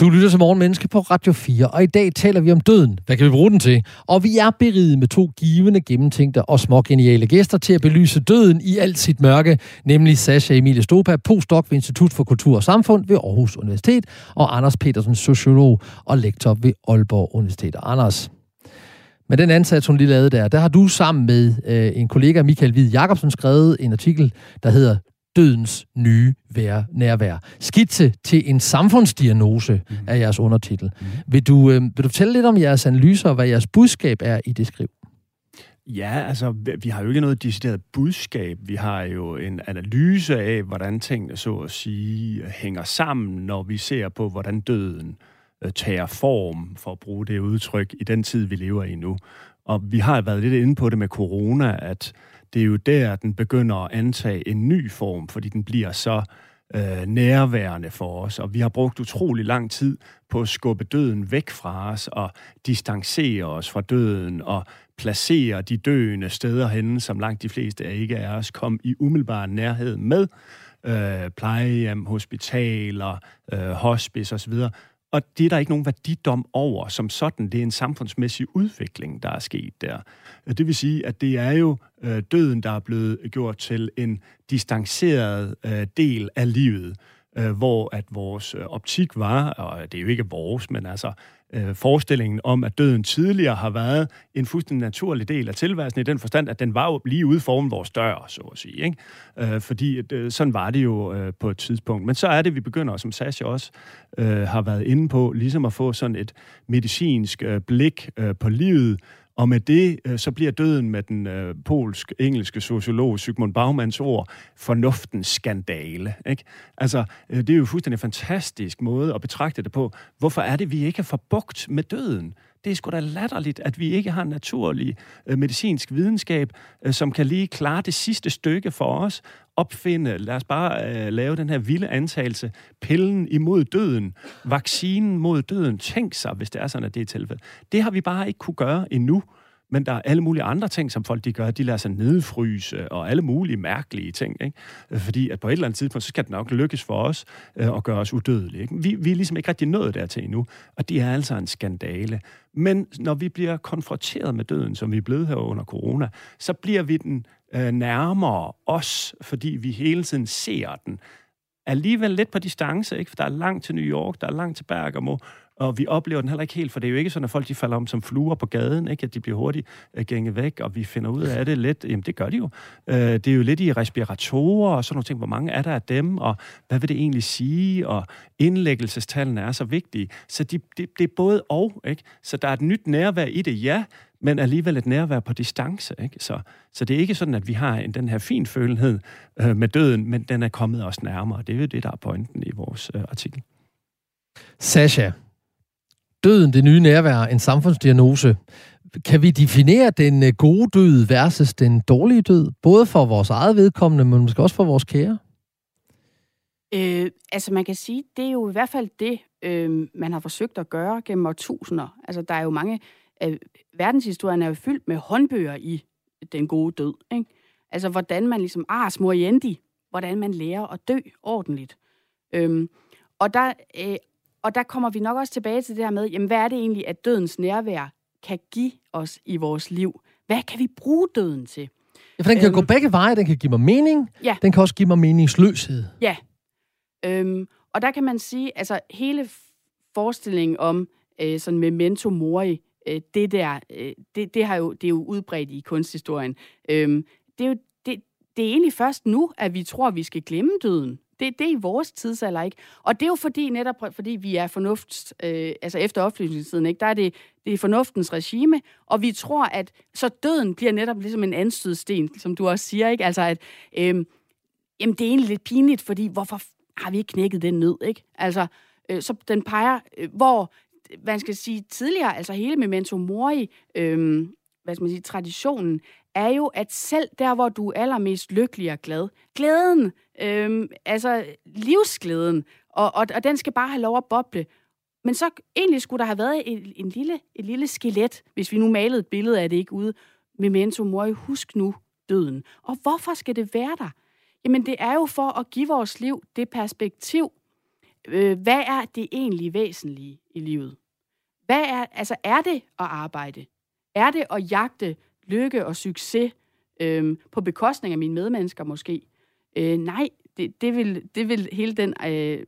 Du lytter til Morgenmenneske på Radio 4, og i dag taler vi om døden. Hvad kan vi bruge den til? Og vi er beriget med to givende, gennemtænkte og små geniale gæster til at belyse døden i alt sit mørke, nemlig Sasha Emilie Stopa, postdoc ved Institut for Kultur og Samfund ved Aarhus Universitet, og Anders Petersen, sociolog og lektor ved Aalborg Universitet. Anders, med den ansats, hun lige lavede der, der har du sammen med øh, en kollega, Michael Hvid Jacobsen, skrevet en artikel, der hedder dødens nye vær, nærvær. Skitse til en samfundsdiagnose mm. er jeres undertitel. Mm. Vil, du, øh, vil du fortælle lidt om jeres analyser og hvad jeres budskab er i det skriv? Ja, altså, vi har jo ikke noget decideret budskab. Vi har jo en analyse af, hvordan tingene, så at sige, hænger sammen, når vi ser på, hvordan døden øh, tager form, for at bruge det udtryk, i den tid, vi lever i nu. Og vi har været lidt inde på det med corona, at det er jo der, den begynder at antage en ny form, fordi den bliver så øh, nærværende for os. Og vi har brugt utrolig lang tid på at skubbe døden væk fra os og distancere os fra døden og placere de døende steder henne, som langt de fleste af ikke er os, kom i umiddelbar nærhed med øh, plejehjem, hospitaler, øh, hospice osv., og det er der ikke nogen værdidom over som sådan. Det er en samfundsmæssig udvikling, der er sket der. Det vil sige, at det er jo øh, døden, der er blevet gjort til en distanceret øh, del af livet, øh, hvor at vores øh, optik var, og det er jo ikke vores, men altså øh, forestillingen om, at døden tidligere har været en fuldstændig naturlig del af tilværelsen, i den forstand, at den var jo lige ude foran vores dør, så at sige. Ikke? Øh, fordi øh, sådan var det jo øh, på et tidspunkt. Men så er det, vi begynder, som Sasha også øh, har været inde på, ligesom at få sådan et medicinsk øh, blik øh, på livet, og med det, øh, så bliver døden med den øh, polsk-engelske sociolog Sigmund Baumans ord, fornuftens skandale. Ikke? Altså, øh, det er jo fuldstændig fantastisk måde at betragte det på. Hvorfor er det, vi ikke har forbugt med døden? Det er sgu da latterligt, at vi ikke har en naturlig øh, medicinsk videnskab, øh, som kan lige klare det sidste stykke for os, opfinde, lad os bare øh, lave den her vilde antagelse, pillen imod døden, vaccinen mod døden. Tænk sig, hvis det er sådan, at det er tilfældet. Det har vi bare ikke kunne gøre endnu. Men der er alle mulige andre ting, som folk de gør. De lader sig nedfryse og alle mulige mærkelige ting. Ikke? Fordi at på et eller andet tidspunkt, så skal det nok lykkes for os øh, at gøre os udødelige. Ikke? Vi, vi er ligesom ikke rigtig nået dertil endnu, og det er altså en skandale. Men når vi bliver konfronteret med døden, som vi er blevet her under corona, så bliver vi den øh, nærmere os, fordi vi hele tiden ser den alligevel lidt på distance, ikke? for der er langt til New York, der er langt til Bergamo, og vi oplever den heller ikke helt, for det er jo ikke sådan, at folk de falder om som fluer på gaden, ikke? at de bliver hurtigt uh, gænget væk, og vi finder ud af det lidt. Jamen, det gør de jo. Øh, det er jo lidt i respiratorer og sådan nogle ting. Hvor mange er der af dem, og hvad vil det egentlig sige? Og indlæggelsestallene er så vigtige. Så de, de, det er både og, ikke? Så der er et nyt nærvær i det, ja, men alligevel et nærvær på distance. Ikke? Så, så det er ikke sådan, at vi har en, den her fin følenhed øh, med døden, men den er kommet os nærmere. Det er jo det, der er pointen i vores øh, artikel. Sasha, døden, det nye nærvær, en samfundsdiagnose. Kan vi definere den øh, gode død versus den dårlige død? Både for vores eget vedkommende, men måske også for vores kære? Øh, altså man kan sige, det er jo i hvert fald det, øh, man har forsøgt at gøre gennem årtusinder. Altså der er jo mange øh, verdenshistorien er jo fyldt med håndbøger i den gode død. Ikke? Altså, hvordan man ligesom, ah, ars moriendi, hvordan man lærer at dø ordentligt. Øhm, og, der, øh, og der kommer vi nok også tilbage til det her med, jamen, hvad er det egentlig, at dødens nærvær kan give os i vores liv? Hvad kan vi bruge døden til? Ja, for den kan øhm, gå begge veje. Den kan give mig mening. Ja. Den kan også give mig meningsløshed. Ja. Øhm, og der kan man sige, altså hele forestillingen om øh, sådan memento mori, øh, det der, øh, det, det, har jo, det er jo udbredt i kunsthistorien. Øh, det, er jo, det, det er egentlig først nu, at vi tror, at vi skal glemme døden. Det, det er i vores tidsalder, ikke? Og det er jo fordi, netop fordi vi er fornuft, øh, altså efter oplysningstiden, ikke? Der er det, det er fornuftens regime, og vi tror, at så døden bliver netop ligesom en anstødsten, som du også siger, ikke? Altså at, øh, jamen det er egentlig lidt pinligt, fordi hvorfor har vi ikke knækket den nød, ikke? Altså, øh, så den peger, øh, hvor man skal sige tidligere, altså hele Memento Mori, øh, hvad skal man sige, traditionen, er jo, at selv der, hvor du er allermest lykkelig og glad, glæden, øhm, altså livsglæden, og, og, og den skal bare have lov at boble. Men så egentlig skulle der have været en, en lille, et lille skelet, hvis vi nu malede et billede af det ikke ude. Memento Mori, husk nu døden. Og hvorfor skal det være der? Jamen det er jo for at give vores liv det perspektiv, øh, hvad er det egentlig væsentlige i livet? Hvad er, altså, er det at arbejde? Er det at jagte lykke og succes øh, på bekostning af mine medmennesker måske? Øh, nej, det, det, vil, det vil hele den øh,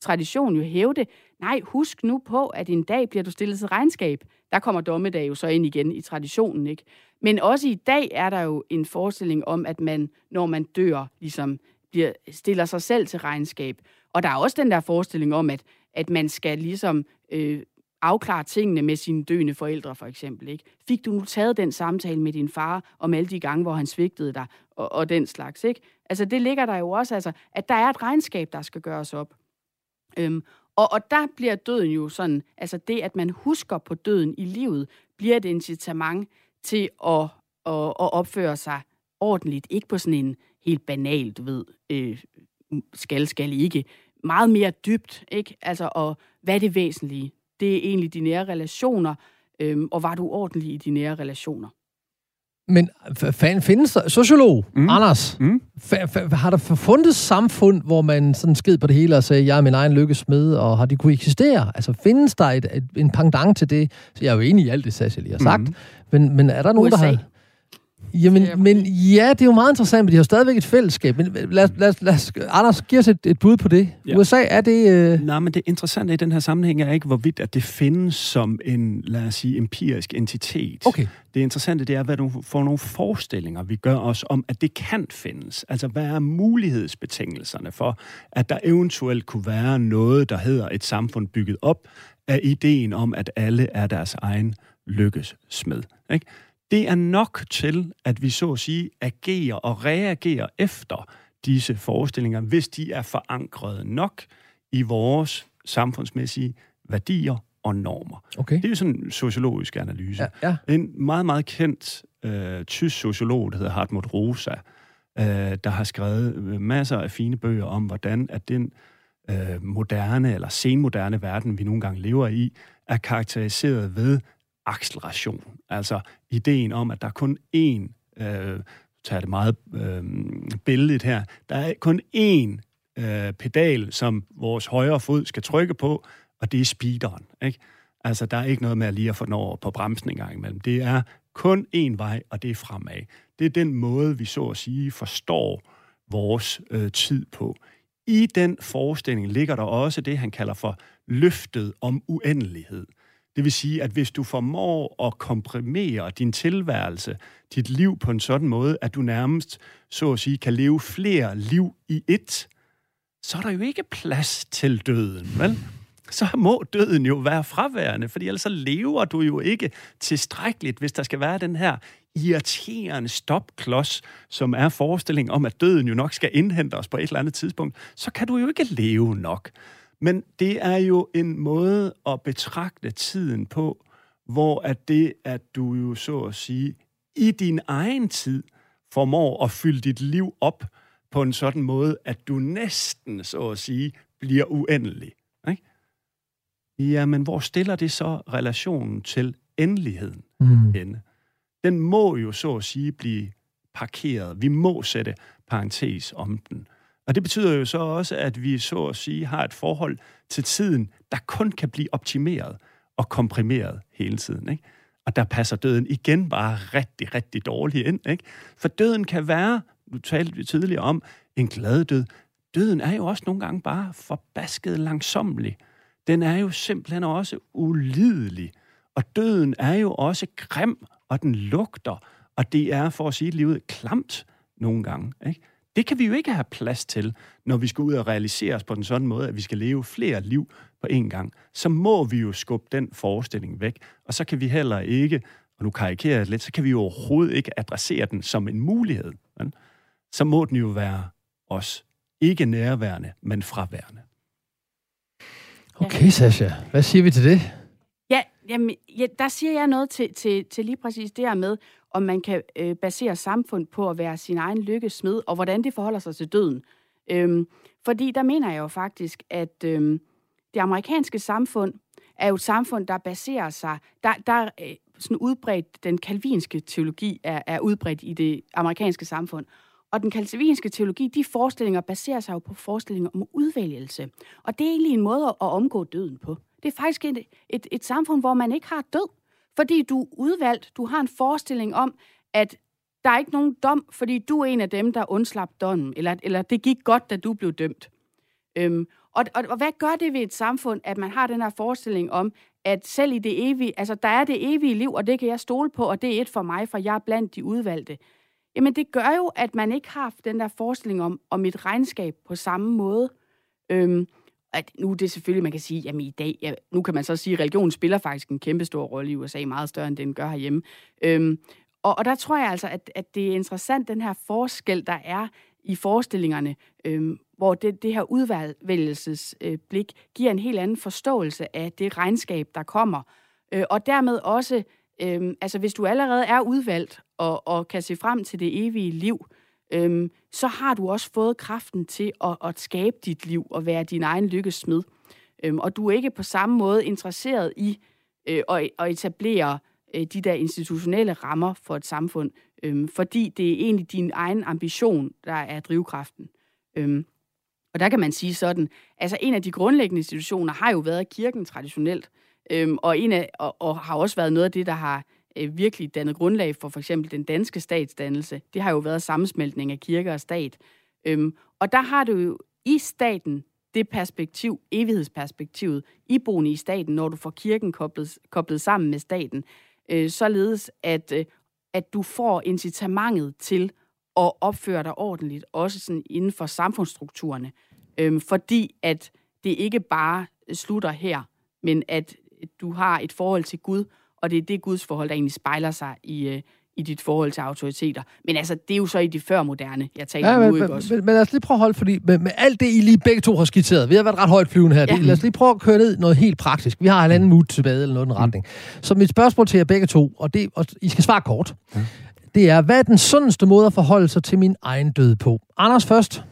tradition jo hæve det. Nej, husk nu på, at en dag bliver du stillet til regnskab. Der kommer dommedag jo så ind igen i traditionen, ikke? Men også i dag er der jo en forestilling om, at man, når man dør, ligesom bliver, stiller sig selv til regnskab. Og der er også den der forestilling om, at, at man skal ligesom øh, afklare tingene med sine døende forældre, for eksempel. Ikke? Fik du nu taget den samtale med din far om alle de gange, hvor han svigtede dig, og, og den slags, ikke? Altså, det ligger der jo også, altså, at der er et regnskab, der skal gøres op. Øhm, og, og der bliver døden jo sådan, altså det, at man husker på døden i livet, bliver et incitament til at, at, at opføre sig ordentligt. Ikke på sådan en helt banal, du ved, øh, skal, skal ikke. Meget mere dybt, ikke? Altså, og hvad er det væsentlige? Det er egentlig de nære relationer, øhm, og var du ordentlig i de nære relationer? Men fan, findes der, sociolog, mm. Anders, mm. har der fundet samfund, hvor man sådan sked på det hele og sagde, jeg er min egen lykkesmed, og har de kunne eksistere? Altså findes der et, et, en pendant til det? Så jeg er jo enig i alt det, Sasha lige har sagt. Mm. Men, men er der nogen, USA. der har... Jamen, men ja, det er jo meget interessant, men de har stadigvæk et fællesskab. Men lad, lad, lad, Anders, giv os et, et bud på det. Ja. USA, er det... Øh... Nej, men det interessante i den her sammenhæng er ikke, hvorvidt at det findes som en, lad os sige, empirisk entitet. Okay. Det interessante, det er, hvad du får nogle forestillinger, vi gør os om, at det kan findes. Altså, hvad er mulighedsbetingelserne for, at der eventuelt kunne være noget, der hedder et samfund bygget op af ideen om, at alle er deres egen lykkes smed. Ikke? Det er nok til, at vi så at sige agerer og reagerer efter disse forestillinger, hvis de er forankret nok i vores samfundsmæssige værdier og normer. Okay. Det er jo sådan en sociologisk analyse. Ja, ja. En meget, meget kendt øh, tysk sociolog, der hedder Hartmut Rosa, øh, der har skrevet øh, masser af fine bøger om, hvordan at den øh, moderne eller senmoderne verden, vi nogle gange lever i, er karakteriseret ved acceleration. Altså ideen om, at der er kun én, øh, tager det meget øh, billedet her, der er kun én øh, pedal, som vores højre fod skal trykke på, og det er speederen. Ikke? Altså, der er ikke noget med at lige at få den over på bremsen en gang imellem. Det er kun én vej, og det er fremad. Det er den måde, vi så at sige forstår vores øh, tid på. i den forestilling ligger der også det, han kalder for løftet om uendelighed. Det vil sige, at hvis du formår at komprimere din tilværelse, dit liv på en sådan måde, at du nærmest, så at sige, kan leve flere liv i ét, så er der jo ikke plads til døden, vel? så må døden jo være fraværende, fordi ellers så lever du jo ikke tilstrækkeligt, hvis der skal være den her irriterende stopklods, som er forestilling om, at døden jo nok skal indhente os på et eller andet tidspunkt, så kan du jo ikke leve nok. Men det er jo en måde at betragte tiden på, hvor at det, at du jo så at sige, i din egen tid formår at fylde dit liv op på en sådan måde, at du næsten, så at sige, bliver uendelig. Ikke? Jamen, hvor stiller det så relationen til endeligheden mm. henne? Den må jo så at sige blive parkeret. Vi må sætte parentes om den. Og det betyder jo så også, at vi så at sige har et forhold til tiden, der kun kan blive optimeret og komprimeret hele tiden. Ikke? Og der passer døden igen bare rigtig, rigtig dårligt ind. Ikke? For døden kan være, nu talte vi tidligere om, en glad død. Døden er jo også nogle gange bare forbasket langsomlig. Den er jo simpelthen også ulidelig. Og døden er jo også grim, og den lugter, og det er, for at sige livet, klamt nogle gange. Ikke? Det kan vi jo ikke have plads til, når vi skal ud og realisere os på den sådan måde, at vi skal leve flere liv på én gang. Så må vi jo skubbe den forestilling væk, og så kan vi heller ikke, og nu karikerer jeg lidt, så kan vi jo overhovedet ikke adressere den som en mulighed. Så må den jo være os. Ikke nærværende, men fraværende. Okay, Sasha. Hvad siger vi til det? Ja, jamen, ja der siger jeg noget til, til, til lige præcis det her med, om man kan øh, basere samfund på at være sin egen lykkesmed, og hvordan det forholder sig til døden. Øhm, fordi der mener jeg jo faktisk, at øhm, det amerikanske samfund er jo et samfund, der baserer sig, der, der øh, sådan udbredt, den kalvinske teologi er, er udbredt i det amerikanske samfund. Og den kalvinske teologi, de forestillinger baserer sig jo på forestillinger om udvælgelse. Og det er egentlig en måde at omgå døden på. Det er faktisk et, et, et samfund, hvor man ikke har død. Fordi du er udvalgt, du har en forestilling om, at der er ikke nogen dom, fordi du er en af dem, der undslap dommen, eller, eller det gik godt, da du blev dømt. Øhm, og, og, og hvad gør det ved et samfund, at man har den her forestilling om, at selv i det evige, altså der er det evige liv, og det kan jeg stole på, og det er et for mig, for jeg er blandt de udvalgte. Jamen det gør jo, at man ikke har den der forestilling om, om et regnskab på samme måde. Øhm, at nu er det selvfølgelig, man kan sige, jamen i dag, ja, nu kan man så sige, at religion spiller faktisk en kæmpe stor rolle i USA, meget større end den gør herhjemme. Øhm, og, og der tror jeg altså, at, at det er interessant, den her forskel, der er i forestillingerne, øhm, hvor det, det her udvælgelsesblik øh, giver en helt anden forståelse af det regnskab, der kommer. Øh, og dermed også, øh, altså hvis du allerede er udvalgt og, og kan se frem til det evige liv, øhm, så har du også fået kraften til at, at skabe dit liv og være din egen lykkesmed. Øhm, og du er ikke på samme måde interesseret i øh, at, at etablere øh, de der institutionelle rammer for et samfund, øhm, fordi det er egentlig din egen ambition, der er drivkraften. Øhm, og der kan man sige sådan, altså en af de grundlæggende institutioner har jo været kirken traditionelt, øhm, og, en af, og, og har også været noget af det, der har øh, virkelig dannet grundlag for for eksempel den danske statsdannelse. Det har jo været sammensmeltning af kirke og stat. Øhm, og der har du jo i staten det perspektiv, evighedsperspektivet, iboende i staten, når du får kirken koblet, koblet sammen med staten, øh, således at, øh, at du får incitamentet til at opføre dig ordentligt, også sådan inden for samfundsstrukturerne. Øh, fordi at det ikke bare slutter her, men at du har et forhold til Gud, og det er det Guds forhold, der egentlig spejler sig i, øh, i dit forhold til autoriteter. Men altså, det er jo så i det førmoderne, jeg taler ja, men, nu, ikke men, også? Men, men lad os lige prøve at holde, fordi med, med alt det, I lige begge to har skitseret, vi har været ret højt flyvende her, ja. det, lad os lige prøve at køre ned noget helt praktisk. Vi har en anden mut tilbage, eller noget i den retning. Så mit spørgsmål til jer begge to, og, det, og I skal svare kort, ja. det er, hvad er den sundeste måde at forholde sig til min egen død på? Anders først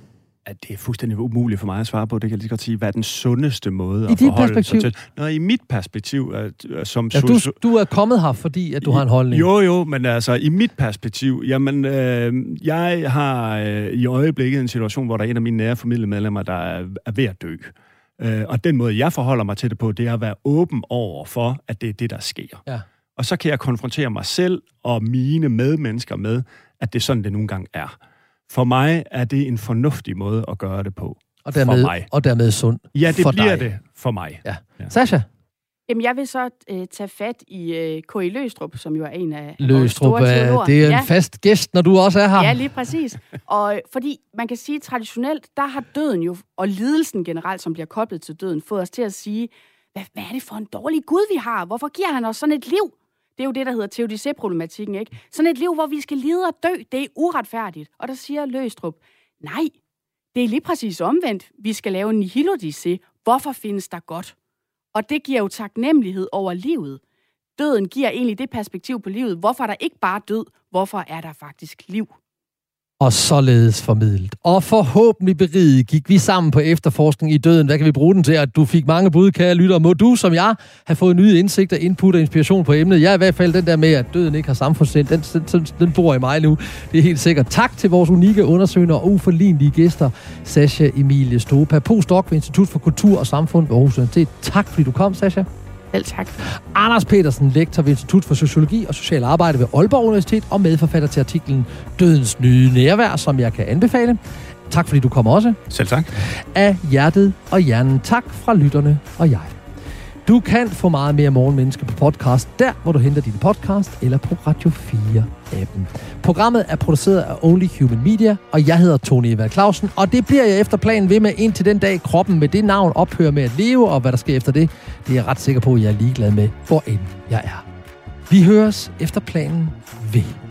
at det er fuldstændig umuligt for mig at svare på. Det kan jeg lige godt sige. Hvad er den sundeste måde I at forholde perspektiv? sig til? Nå, i mit perspektiv, at, som... Ja, du, du er kommet her, fordi at du I, har en holdning. Jo, jo, men altså, i mit perspektiv, jamen, øh, jeg har øh, i øjeblikket en situation, hvor der er en af mine nære familiemedlemmer, der er, er ved at dø. Øh, og den måde, jeg forholder mig til det på, det er at være åben over for, at det er det, der sker. Ja. Og så kan jeg konfrontere mig selv og mine medmennesker med, at det er sådan, det nogle gange er. For mig er det en fornuftig måde at gøre det på. og dermed, for mig. Og dermed sund Ja, det for bliver dig. det for mig. Ja. Ja. Sasha Jamen, jeg vil så øh, tage fat i øh, K.I. Løstrup, som jo er en af vores Løstrup, store øh, teologer. det er en ja. fast gæst, når du også er her. Ja, lige præcis. Og fordi man kan sige, traditionelt, der har døden jo, og lidelsen generelt, som bliver koblet til døden, fået os til at sige, hvad, hvad er det for en dårlig Gud, vi har? Hvorfor giver han os sådan et liv? Det er jo det, der hedder teodicé-problematikken, ikke? Sådan et liv, hvor vi skal lide og dø, det er uretfærdigt. Og der siger Løstrup, nej, det er lige præcis omvendt. Vi skal lave en nihilodicé. Hvorfor findes der godt? Og det giver jo taknemmelighed over livet. Døden giver egentlig det perspektiv på livet. Hvorfor er der ikke bare død? Hvorfor er der faktisk liv? Og således formidlet. Og forhåbentlig beriget gik vi sammen på efterforskning i døden. Hvad kan vi bruge den til? At du fik mange bud, kære lytter. Må du, som jeg, have fået nye indsigter, input og inspiration på emnet? Jeg er i hvert fald den der med, at døden ikke har samfundssind. Den, den, den, bor i mig nu. Det er helt sikkert. Tak til vores unikke undersøgende og uforlignelige gæster. Sasha Emilie Stopa, postdoc ved Institut for Kultur og Samfund ved Aarhus Universitet. Tak fordi du kom, Sasha. Selv tak. Anders Petersen, lektor ved Institut for Sociologi og Social Arbejde ved Aalborg Universitet og medforfatter til artiklen Dødens nye nærvær, som jeg kan anbefale. Tak fordi du kom også. Selv tak. Af hjertet og hjernen. Tak fra lytterne og jeg. Du kan få meget mere Morgenmenneske på podcast, der hvor du henter din podcast, eller på Radio 4-appen. Programmet er produceret af Only Human Media, og jeg hedder Tony Eva Clausen, og det bliver jeg efter planen ved med indtil den dag kroppen med det navn ophører med at leve, og hvad der sker efter det, det er jeg ret sikker på, at jeg er ligeglad med, hvor end jeg er. Vi høres efter planen ved.